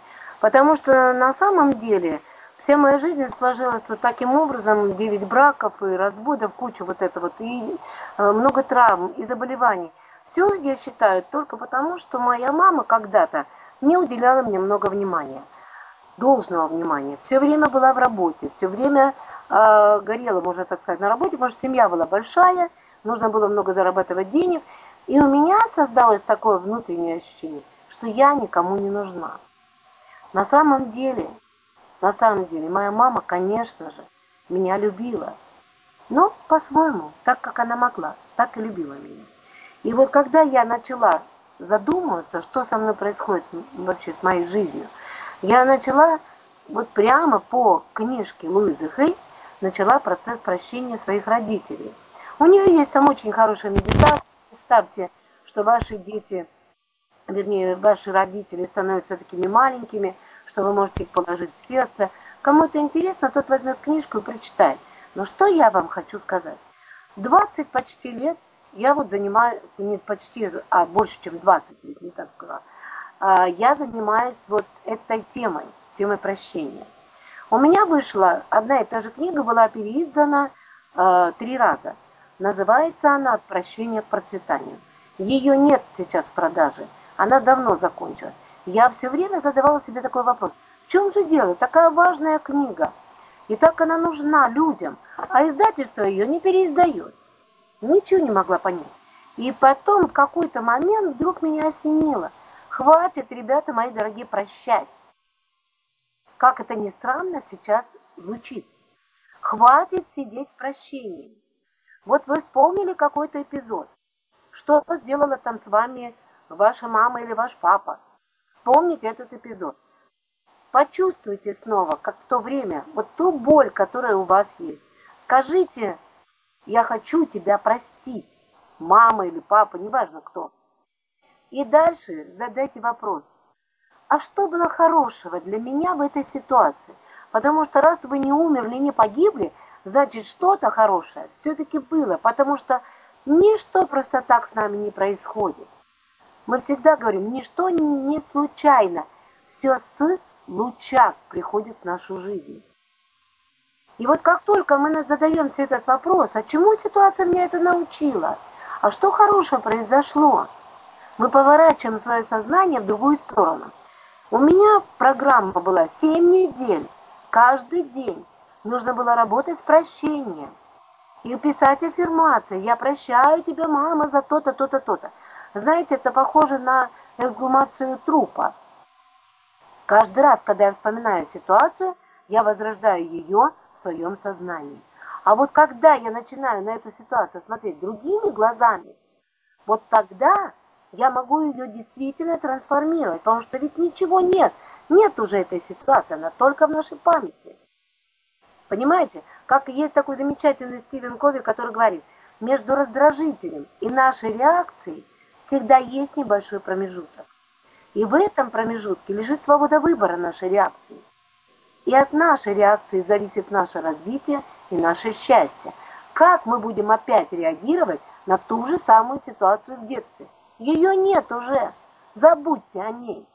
Потому что на самом деле вся моя жизнь сложилась вот таким образом, 9 браков и разводов, куча вот этого, вот, и э, много травм и заболеваний. Все, я считаю, только потому, что моя мама когда-то не уделяла мне много внимания, должного внимания. Все время была в работе, все время э, горела, можно так сказать, на работе, потому что семья была большая, нужно было много зарабатывать денег. И у меня создалось такое внутреннее ощущение, что я никому не нужна. На самом деле, на самом деле, моя мама, конечно же, меня любила. Но по-своему, так как она могла, так и любила меня. И вот когда я начала задумываться, что со мной происходит вообще с моей жизнью, я начала вот прямо по книжке Луизы Хей начала процесс прощения своих родителей. У нее есть там очень хорошая медитация. Представьте, что ваши дети вернее, ваши родители становятся такими маленькими, что вы можете их положить в сердце. Кому это интересно, тот возьмет книжку и прочитает. Но что я вам хочу сказать? 20 почти лет я вот занимаюсь, не почти, а больше, чем 20 лет, не так сказала, я занимаюсь вот этой темой, темой прощения. У меня вышла одна и та же книга, была переиздана э, три раза. Называется она «От прощения к процветанию». Ее нет сейчас в продаже. Она давно закончилась. Я все время задавала себе такой вопрос. В чем же дело? Такая важная книга. И так она нужна людям. А издательство ее не переиздает. Ничего не могла понять. И потом в какой-то момент вдруг меня осенило. Хватит, ребята мои дорогие, прощать. Как это ни странно сейчас звучит. Хватит сидеть в прощении. Вот вы вспомнили какой-то эпизод. Что сделала там с вами ваша мама или ваш папа. Вспомните этот эпизод. Почувствуйте снова, как в то время, вот ту боль, которая у вас есть. Скажите, я хочу тебя простить, мама или папа, неважно кто. И дальше задайте вопрос. А что было хорошего для меня в этой ситуации? Потому что раз вы не умерли, не погибли, значит что-то хорошее все-таки было, потому что ничто просто так с нами не происходит. Мы всегда говорим, ничто не случайно. Все с луча приходит в нашу жизнь. И вот как только мы задаем себе этот вопрос, а чему ситуация меня это научила? А что хорошего произошло? Мы поворачиваем свое сознание в другую сторону. У меня программа была 7 недель. Каждый день нужно было работать с прощением. И писать аффирмации. Я прощаю тебя, мама, за то-то, то-то, то-то. Знаете, это похоже на эксгумацию трупа. Каждый раз, когда я вспоминаю ситуацию, я возрождаю ее в своем сознании. А вот когда я начинаю на эту ситуацию смотреть другими глазами, вот тогда я могу ее действительно трансформировать, потому что ведь ничего нет, нет уже этой ситуации, она только в нашей памяти. Понимаете, как есть такой замечательный Стивен Кови, который говорит, между раздражителем и нашей реакцией – всегда есть небольшой промежуток. И в этом промежутке лежит свобода выбора нашей реакции. И от нашей реакции зависит наше развитие и наше счастье. Как мы будем опять реагировать на ту же самую ситуацию в детстве? Ее нет уже. Забудьте о ней.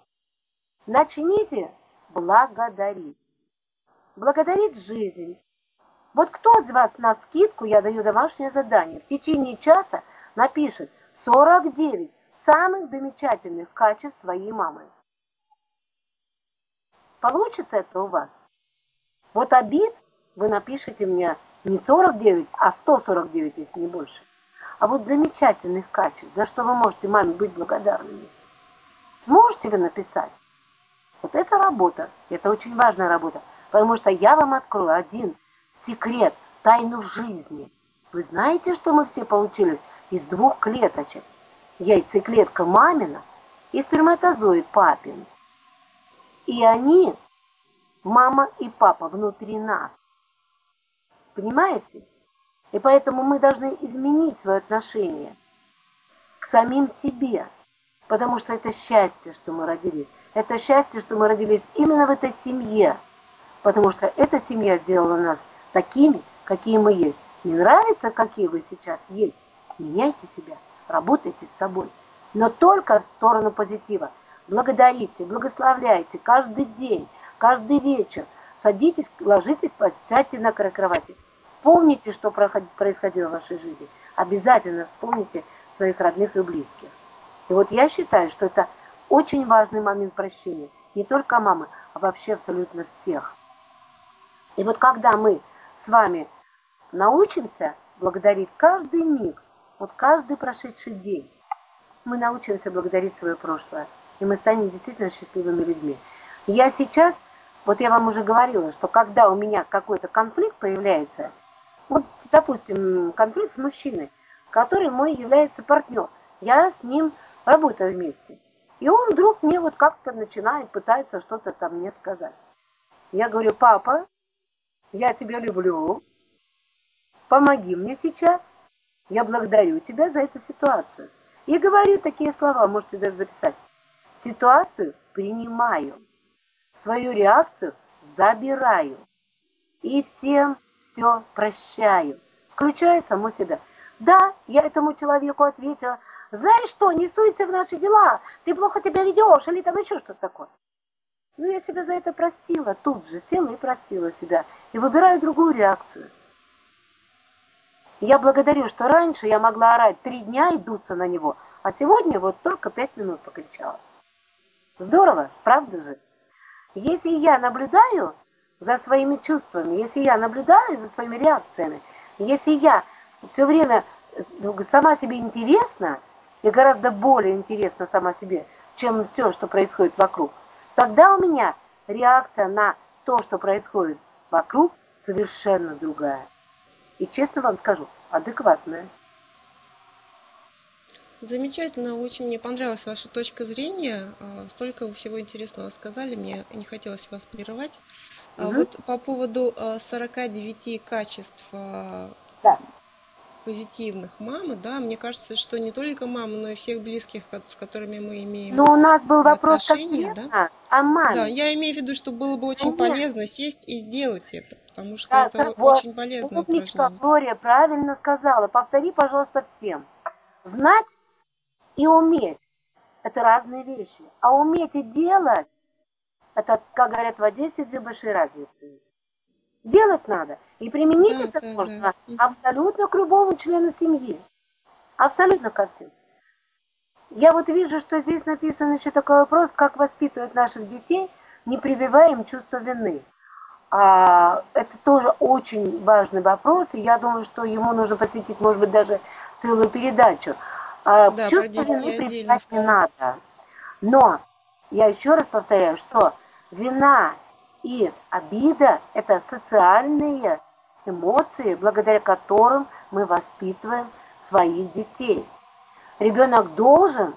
Начните благодарить. Благодарить жизнь. Вот кто из вас на скидку, я даю домашнее задание, в течение часа напишет 49 самых замечательных качеств своей мамы. Получится это у вас? Вот обид вы напишите мне не 49, а 149, если не больше. А вот замечательных качеств, за что вы можете маме быть благодарными. Сможете вы написать? Вот это работа, это очень важная работа, потому что я вам открою один секрет, тайну жизни. Вы знаете, что мы все получились из двух клеточек? Яйцеклетка мамина и сперматозоид папин. И они, мама и папа, внутри нас. Понимаете? И поэтому мы должны изменить свое отношение к самим себе. Потому что это счастье, что мы родились. Это счастье, что мы родились именно в этой семье. Потому что эта семья сделала нас такими, какие мы есть. Не нравится, какие вы сейчас есть? Меняйте себя, работайте с собой. Но только в сторону позитива. Благодарите, благословляйте каждый день, каждый вечер. Садитесь, ложитесь сядьте на край кровати. Вспомните, что происходило в вашей жизни. Обязательно вспомните своих родных и близких. И вот я считаю, что это очень важный момент прощения. Не только мамы, а вообще абсолютно всех. И вот когда мы с вами научимся благодарить каждый миг, вот каждый прошедший день, мы научимся благодарить свое прошлое, и мы станем действительно счастливыми людьми. Я сейчас, вот я вам уже говорила, что когда у меня какой-то конфликт появляется, вот, допустим, конфликт с мужчиной, который мой является партнер, я с ним работаю вместе. И он вдруг мне вот как-то начинает, пытается что-то там мне сказать. Я говорю, папа, я тебя люблю, помоги мне сейчас, я благодарю тебя за эту ситуацию. И говорю такие слова, можете даже записать. Ситуацию принимаю, свою реакцию забираю и всем все прощаю, включая саму себя. Да, я этому человеку ответила, знаешь что, не суйся в наши дела, ты плохо себя ведешь, или там еще что-то такое. Ну, я себя за это простила, тут же села и простила себя, и выбираю другую реакцию. Я благодарю, что раньше я могла орать три дня и дуться на него, а сегодня вот только пять минут покричала. Здорово, правда же? Если я наблюдаю за своими чувствами, если я наблюдаю за своими реакциями, если я все время сама себе интересна, и гораздо более интересна сама себе, чем все, что происходит вокруг, тогда у меня реакция на то, что происходит вокруг, совершенно другая. И честно вам скажу, адекватная. Замечательно, очень мне понравилась ваша точка зрения. А, столько всего интересного сказали, мне не хотелось вас прерывать. Угу. Вот по поводу 49 а, качеств да. позитивных мамы, да, мне кажется, что не только мамы, но и всех близких, с которыми мы имеем Но у нас был вопрос конкретно да? о маме. Да, я имею в виду, что было бы очень Конечно. полезно сесть и сделать это, потому что да, это вот, очень полезно. Умничка Глория правильно сказала. Повтори, пожалуйста, всем. Знать и уметь – это разные вещи. А уметь и делать – это, как говорят в Одессе, две большие разницы. Делать надо. И применить да, это да, можно да. абсолютно к любому члену семьи. Абсолютно ко всем. Я вот вижу, что здесь написан еще такой вопрос, как воспитывать наших детей, не прививая им чувство вины. А, это тоже очень важный вопрос, и я думаю, что ему нужно посвятить, может быть, даже целую передачу. А, да, чувство вины прививать не надо. Но я еще раз повторяю, что вина и обида – это социальные эмоции, благодаря которым мы воспитываем своих детей. Ребенок должен,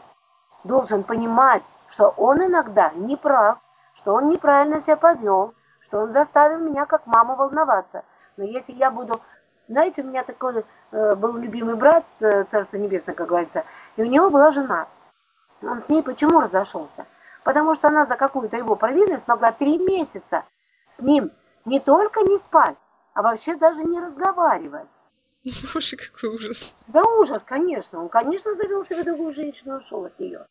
должен понимать, что он иногда не прав, что он неправильно себя повел, что он заставил меня как маму волноваться. Но если я буду знаете, у меня такой э, был любимый брат, э, Царство Небесное, как говорится, и у него была жена. Он с ней почему разошелся? Потому что она за какую-то его провинность могла три месяца с ним не только не спать, а вообще даже не разговаривать. Боже, какой ужас. Да ужас, конечно. Он, конечно, завел себе другую женщину и ушел от нее.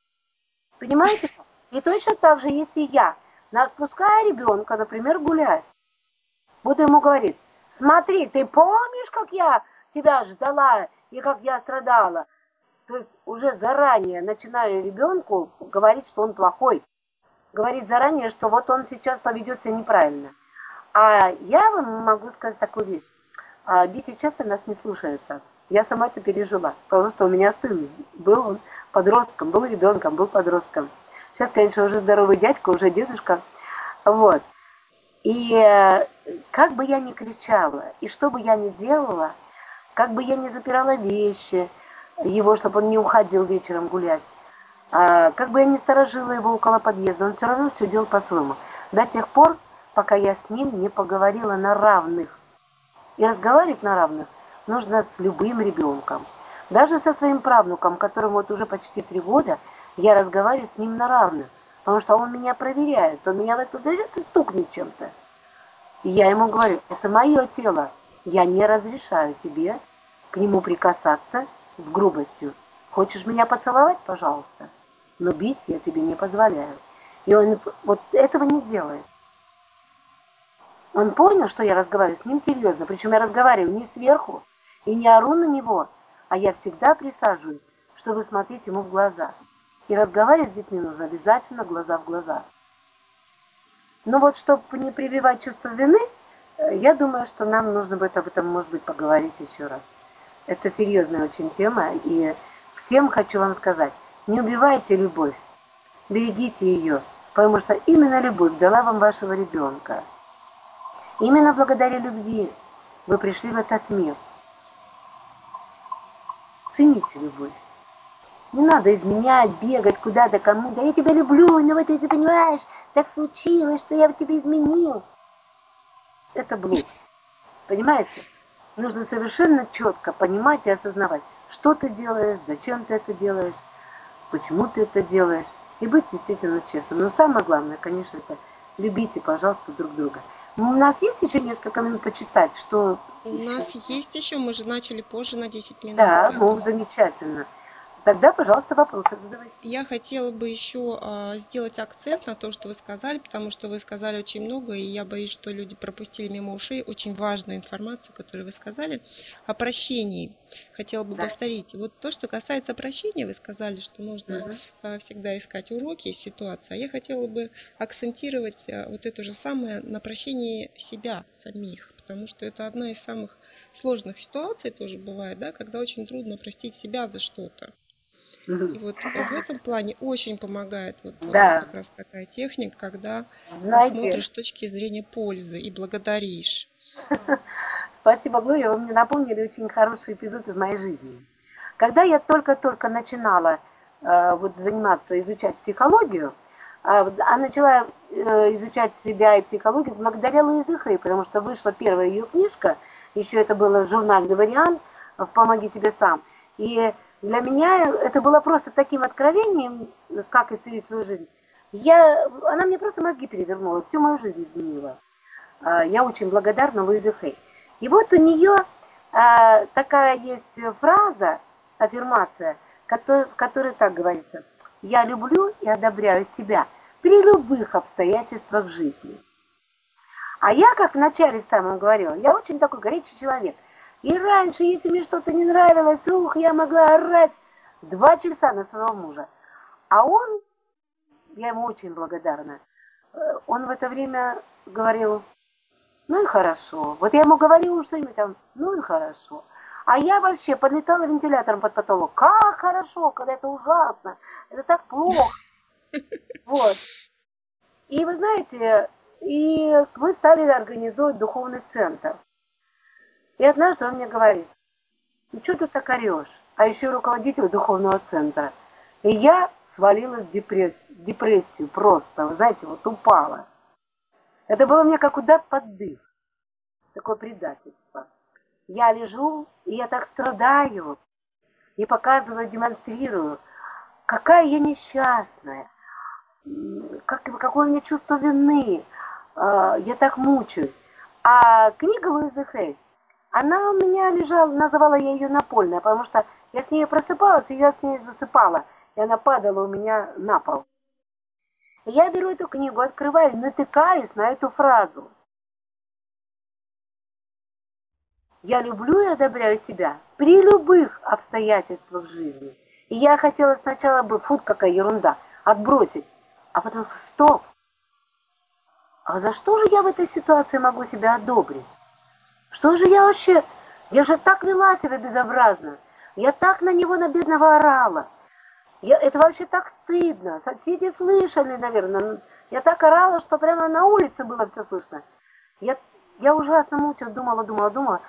Понимаете? И точно так же, если я отпускаю ребенка, например, гулять, буду ему говорить, смотри, ты помнишь, как я тебя ждала и как я страдала? То есть уже заранее начинаю ребенку говорить, что он плохой. Говорить заранее, что вот он сейчас поведет себя неправильно. А я вам могу сказать такую вещь. А, дети часто нас не слушаются. Я сама это пережила, потому что у меня сын был он подростком, был ребенком, был подростком. Сейчас, конечно, уже здоровый дядька, уже дедушка. Вот. И э, как бы я ни кричала, и что бы я ни делала, как бы я ни запирала вещи его, чтобы он не уходил вечером гулять, а, как бы я ни сторожила его около подъезда, он все равно все делал по-своему. До тех пор, пока я с ним не поговорила на равных. И разговаривать на равных нужно с любым ребенком. Даже со своим правнуком, которому вот уже почти три года, я разговариваю с ним на равных. Потому что он меня проверяет, он меня это дает и стукнет чем-то. И я ему говорю, это мое тело, я не разрешаю тебе к нему прикасаться с грубостью. Хочешь меня поцеловать, пожалуйста, но бить я тебе не позволяю. И он вот этого не делает. Он понял, что я разговариваю с ним серьезно, причем я разговариваю не сверху и не ору на него, а я всегда присаживаюсь, чтобы смотреть ему в глаза. И разговаривать с детьми нужно обязательно глаза в глаза. Но вот чтобы не прививать чувство вины, э, я думаю, что нам нужно будет об этом, может быть, поговорить еще раз. Это серьезная очень тема, и всем хочу вам сказать, не убивайте любовь, берегите ее, потому что именно любовь дала вам вашего ребенка. Именно благодаря любви вы пришли в этот мир. Цените любовь. Не надо изменять, бегать куда-то кому-то. Я тебя люблю, но вот ты понимаешь, так случилось, что я тебя изменил. Это блуд. Понимаете? Нужно совершенно четко понимать и осознавать, что ты делаешь, зачем ты это делаешь, почему ты это делаешь. И быть действительно честным. Но самое главное, конечно, это любите, пожалуйста, друг друга. У нас есть еще несколько минут почитать, что... У нас есть еще, мы же начали позже на 10 минут. Да, ну, замечательно. Тогда, пожалуйста, вопросы задавайте. Я хотела бы еще а, сделать акцент на то, что вы сказали, потому что вы сказали очень много, и я боюсь, что люди пропустили мимо ушей очень важную информацию, которую вы сказали о прощении. Хотела бы да. повторить. Вот то, что касается прощения, вы сказали, что нужно угу. а, всегда искать уроки из ситуации. А я хотела бы акцентировать а, вот это же самое на прощении себя самих, потому что это одна из самых сложных ситуаций тоже бывает, да, когда очень трудно простить себя за что-то. И вот в этом плане очень помогает вот да. как раз такая техника, когда Знаете, смотришь с точки зрения пользы и благодаришь. Спасибо, Глория, вы мне напомнили очень хороший эпизод из моей жизни. Когда я только-только начинала э, вот заниматься, изучать психологию, э, а начала э, изучать себя и психологию благодаря Луизе Хей, потому что вышла первая ее книжка, еще это был журнальный вариант «Помоги себе сам». И для меня это было просто таким откровением, как исцелить свою жизнь. Я, она мне просто мозги перевернула, всю мою жизнь изменила. А, я очень благодарна Луизе Хей. И вот у нее а, такая есть фраза, аффирмация, в которой так говорится. Я люблю и одобряю себя при любых обстоятельствах жизни. А я, как вначале в самом говорила, я очень такой горячий человек. И раньше, если мне что-то не нравилось, ух, я могла орать два часа на своего мужа. А он, я ему очень благодарна, э, он в это время говорил, ну и хорошо. Вот я ему говорила что-нибудь там, ну и хорошо. А я вообще подлетала вентилятором под потолок. Как хорошо, когда это ужасно. Это так плохо. Вот. И вы знаете, и мы стали организовывать духовный центр. И однажды он мне говорит, ну что ты так орешь? А еще руководитель духовного центра. И я свалилась в депрессию, депрессию просто, вы знаете, вот упала. Это было мне как удар под дых. Такое предательство. Я лежу, и я так страдаю. И показываю, демонстрирую, какая я несчастная. Как, какое у меня чувство вины. А, я так мучаюсь. А книга Луизы Хей она у меня лежала, называла я ее напольная, потому что я с ней просыпалась, и я с ней засыпала, и она падала у меня на пол. Я беру эту книгу, открываю, натыкаюсь на эту фразу. Я люблю и одобряю себя при любых обстоятельствах жизни. И я хотела сначала бы, фу, какая ерунда, отбросить. А потом, стоп, а за что же я в этой ситуации могу себя одобрить? Что же я вообще... Я же так вела себя безобразно. Я так на него, на бедного, орала. Я, это вообще так стыдно. Соседи слышали, наверное. Я так орала, что прямо на улице было все слышно. Я, я ужасно мучилась, думала, думала, думала.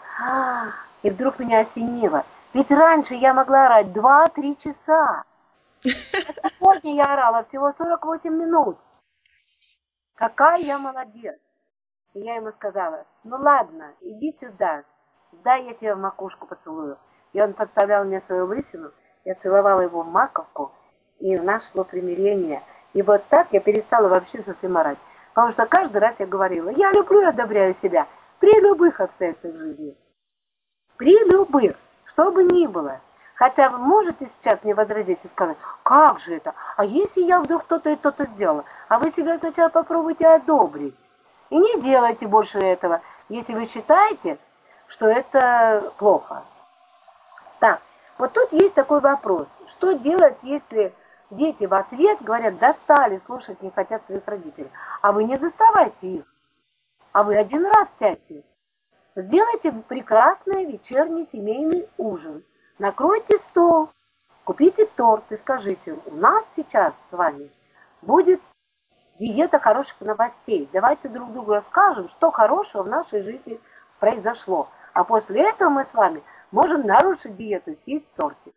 И вдруг меня осенило. Ведь раньше я могла орать 2-3 часа. А сегодня я орала всего 48 минут. Какая я молодец. И я ему сказала, ну ладно, иди сюда, дай я тебе в макушку поцелую. И он подставлял мне свою лысину, я целовала его маковку, и нашло примирение. И вот так я перестала вообще совсем орать. Потому что каждый раз я говорила, я люблю и одобряю себя при любых обстоятельствах жизни. При любых, что бы ни было. Хотя вы можете сейчас мне возразить и сказать, как же это? А если я вдруг кто-то и то-то сделала? А вы себя сначала попробуйте одобрить. И не делайте больше этого, если вы считаете, что это плохо. Так, вот тут есть такой вопрос. Что делать, если дети в ответ говорят, достали, слушать не хотят своих родителей? А вы не доставайте их. А вы один раз сядьте. Сделайте прекрасный вечерний семейный ужин. Накройте стол, купите торт и скажите, у нас сейчас с вами будет диета хороших новостей. Давайте друг другу расскажем, что хорошего в нашей жизни произошло. А после этого мы с вами можем нарушить диету, съесть тортик.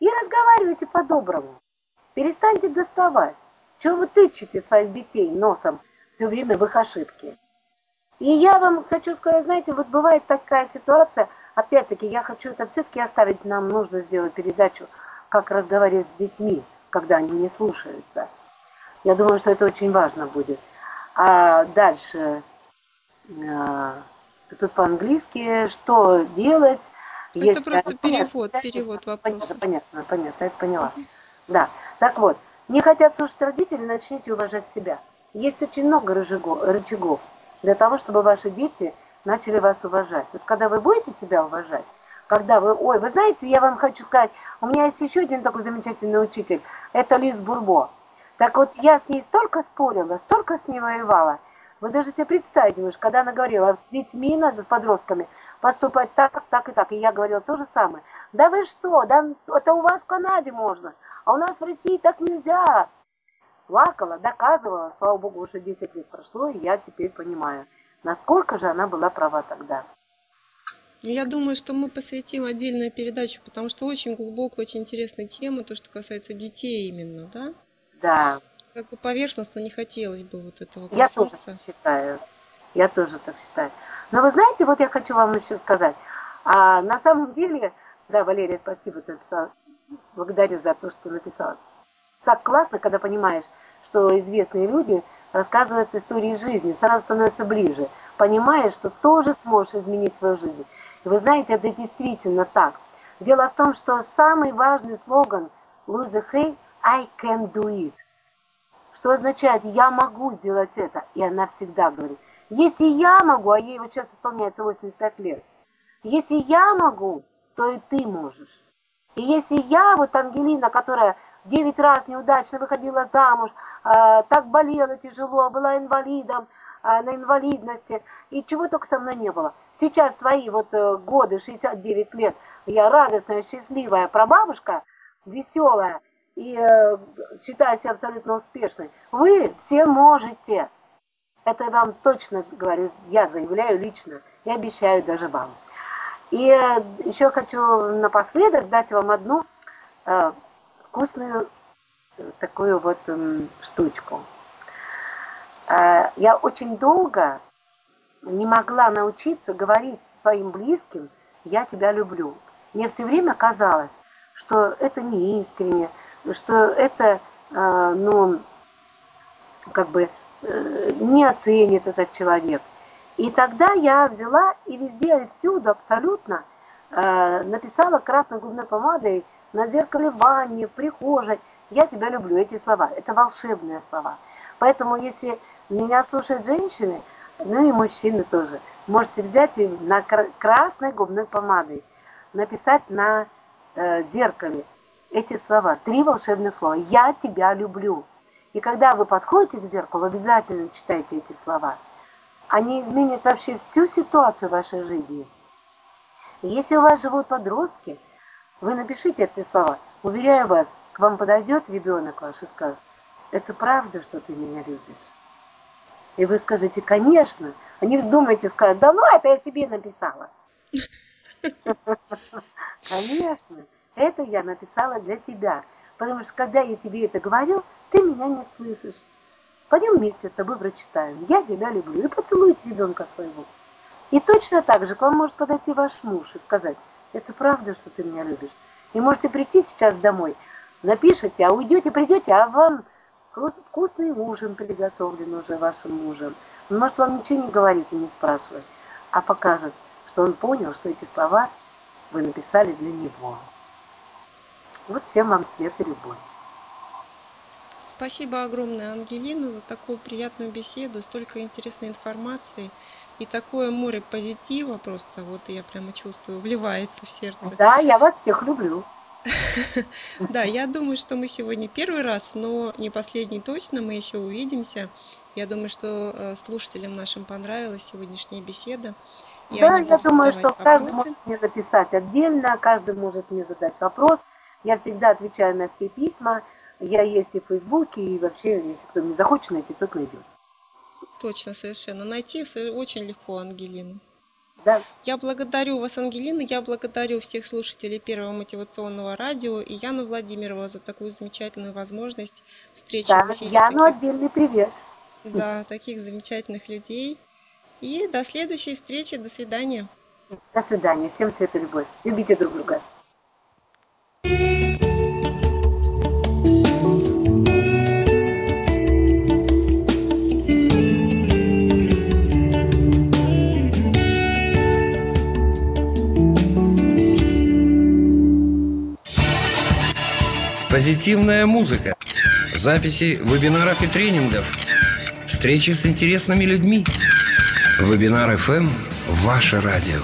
И разговаривайте по-доброму. Перестаньте доставать. Чего вы тычете своих детей носом все время в их ошибки? И я вам хочу сказать, знаете, вот бывает такая ситуация, опять-таки, я хочу это все-таки оставить, нам нужно сделать передачу, как разговаривать с детьми, когда они не слушаются. Я думаю, что это очень важно будет. А дальше, а, тут по-английски, что делать, это если... просто перевод, понятно, перевод вопроса. Понятно, понятно, понятно, я поняла. Да, так вот, не хотят слушать родителей, начните уважать себя. Есть очень много рычагов для того, чтобы ваши дети начали вас уважать. Вот когда вы будете себя уважать, когда вы, ой, вы знаете, я вам хочу сказать, у меня есть еще один такой замечательный учитель, это Лиз Бурбо. Так вот, я с ней столько спорила, столько с ней воевала. Вы даже себе представить не можете, когда она говорила, с детьми надо, с подростками, поступать так, так и так. И я говорила то же самое. Да вы что, да это у вас в Канаде можно, а у нас в России так нельзя. Плакала, доказывала, слава богу, уже 10 лет прошло, и я теперь понимаю, насколько же она была права тогда. Я думаю, что мы посвятим отдельную передачу, потому что очень глубокая, очень интересная тема, то, что касается детей именно, да? Да. Как бы поверхностно не хотелось бы вот этого Я тоже так считаю. Я тоже так считаю. Но вы знаете, вот я хочу вам еще сказать. А на самом деле, да, Валерия, спасибо, ты написала. Благодарю за то, что написала. Так классно, когда понимаешь, что известные люди рассказывают истории жизни, сразу становится ближе. Понимаешь, что тоже сможешь изменить свою жизнь. И вы знаете, это действительно так. Дело в том, что самый важный слоган Луизы Хей I can do it. Что означает «я могу сделать это». И она всегда говорит, если я могу, а ей вот сейчас исполняется 85 лет, если я могу, то и ты можешь. И если я, вот Ангелина, которая 9 раз неудачно выходила замуж, э, так болела тяжело, была инвалидом, э, на инвалидности, и чего только со мной не было. Сейчас свои вот э, годы, 69 лет, я радостная, счастливая прабабушка, веселая, и э, считаю себя абсолютно успешной. Вы все можете. Это вам точно говорю, я заявляю лично и обещаю даже вам. И э, еще хочу напоследок дать вам одну э, вкусную такую вот э, штучку. Я очень долго не могла научиться говорить своим близким «я тебя люблю». Мне все время казалось, что это не искренне, что это, э, ну, как бы э, не оценит этот человек. И тогда я взяла и везде, и всюду абсолютно э, написала красной губной помадой на зеркале в ванне, в прихожей. Я тебя люблю, эти слова. Это волшебные слова. Поэтому, если меня слушают женщины, ну и мужчины тоже, можете взять и на красной губной помадой написать на зеркале эти слова, три волшебных слова. «Я тебя люблю». И когда вы подходите к зеркалу, обязательно читайте эти слова. Они изменят вообще всю ситуацию в вашей жизни. И если у вас живут подростки, вы напишите эти слова. Уверяю вас, к вам подойдет ребенок ваш и скажет, это правда, что ты меня любишь? И вы скажете, конечно. А не вздумайте сказать, да ну это я себе написала. Конечно, это я написала для тебя. Потому что когда я тебе это говорю, ты меня не слышишь. Пойдем вместе с тобой прочитаем. Я тебя люблю. И поцелуйте ребенка своего. И точно так же к вам может подойти ваш муж и сказать, это правда, что ты меня любишь. И можете прийти сейчас домой, напишите, а уйдете, придете, а вам вкусный ужин приготовлен уже вашим мужем. Он может вам ничего не говорить и не спрашивать, а покажет, что он понял, что эти слова вы написали для него. Вот всем вам свет и любовь. Спасибо огромное, Ангелина, за такую приятную беседу, столько интересной информации и такое море позитива просто, вот я прямо чувствую, вливается в сердце. Да, я вас всех люблю. Да, я думаю, что мы сегодня первый раз, но не последний точно, мы еще увидимся. Я думаю, что э, слушателям нашим понравилась сегодняшняя беседа. Да, я думаю, что каждый может мне написать отдельно, каждый может мне задать вопрос. Я всегда отвечаю на все письма. Я есть и в Фейсбуке, и вообще, если кто не захочет найти, тот найдет. Точно, совершенно. Найти очень легко Ангелину. Да. Я благодарю вас, Ангелина, я благодарю всех слушателей Первого мотивационного радио и Яну Владимирову за такую замечательную возможность встречи да, в эфире. Яну таких, отдельный привет. Да, таких замечательных людей. И до следующей встречи, до свидания. До свидания, всем света любовь. Любите друг друга. Позитивная музыка. Записи вебинаров и тренингов. Встречи с интересными людьми. Вебинар FM – ваше радио.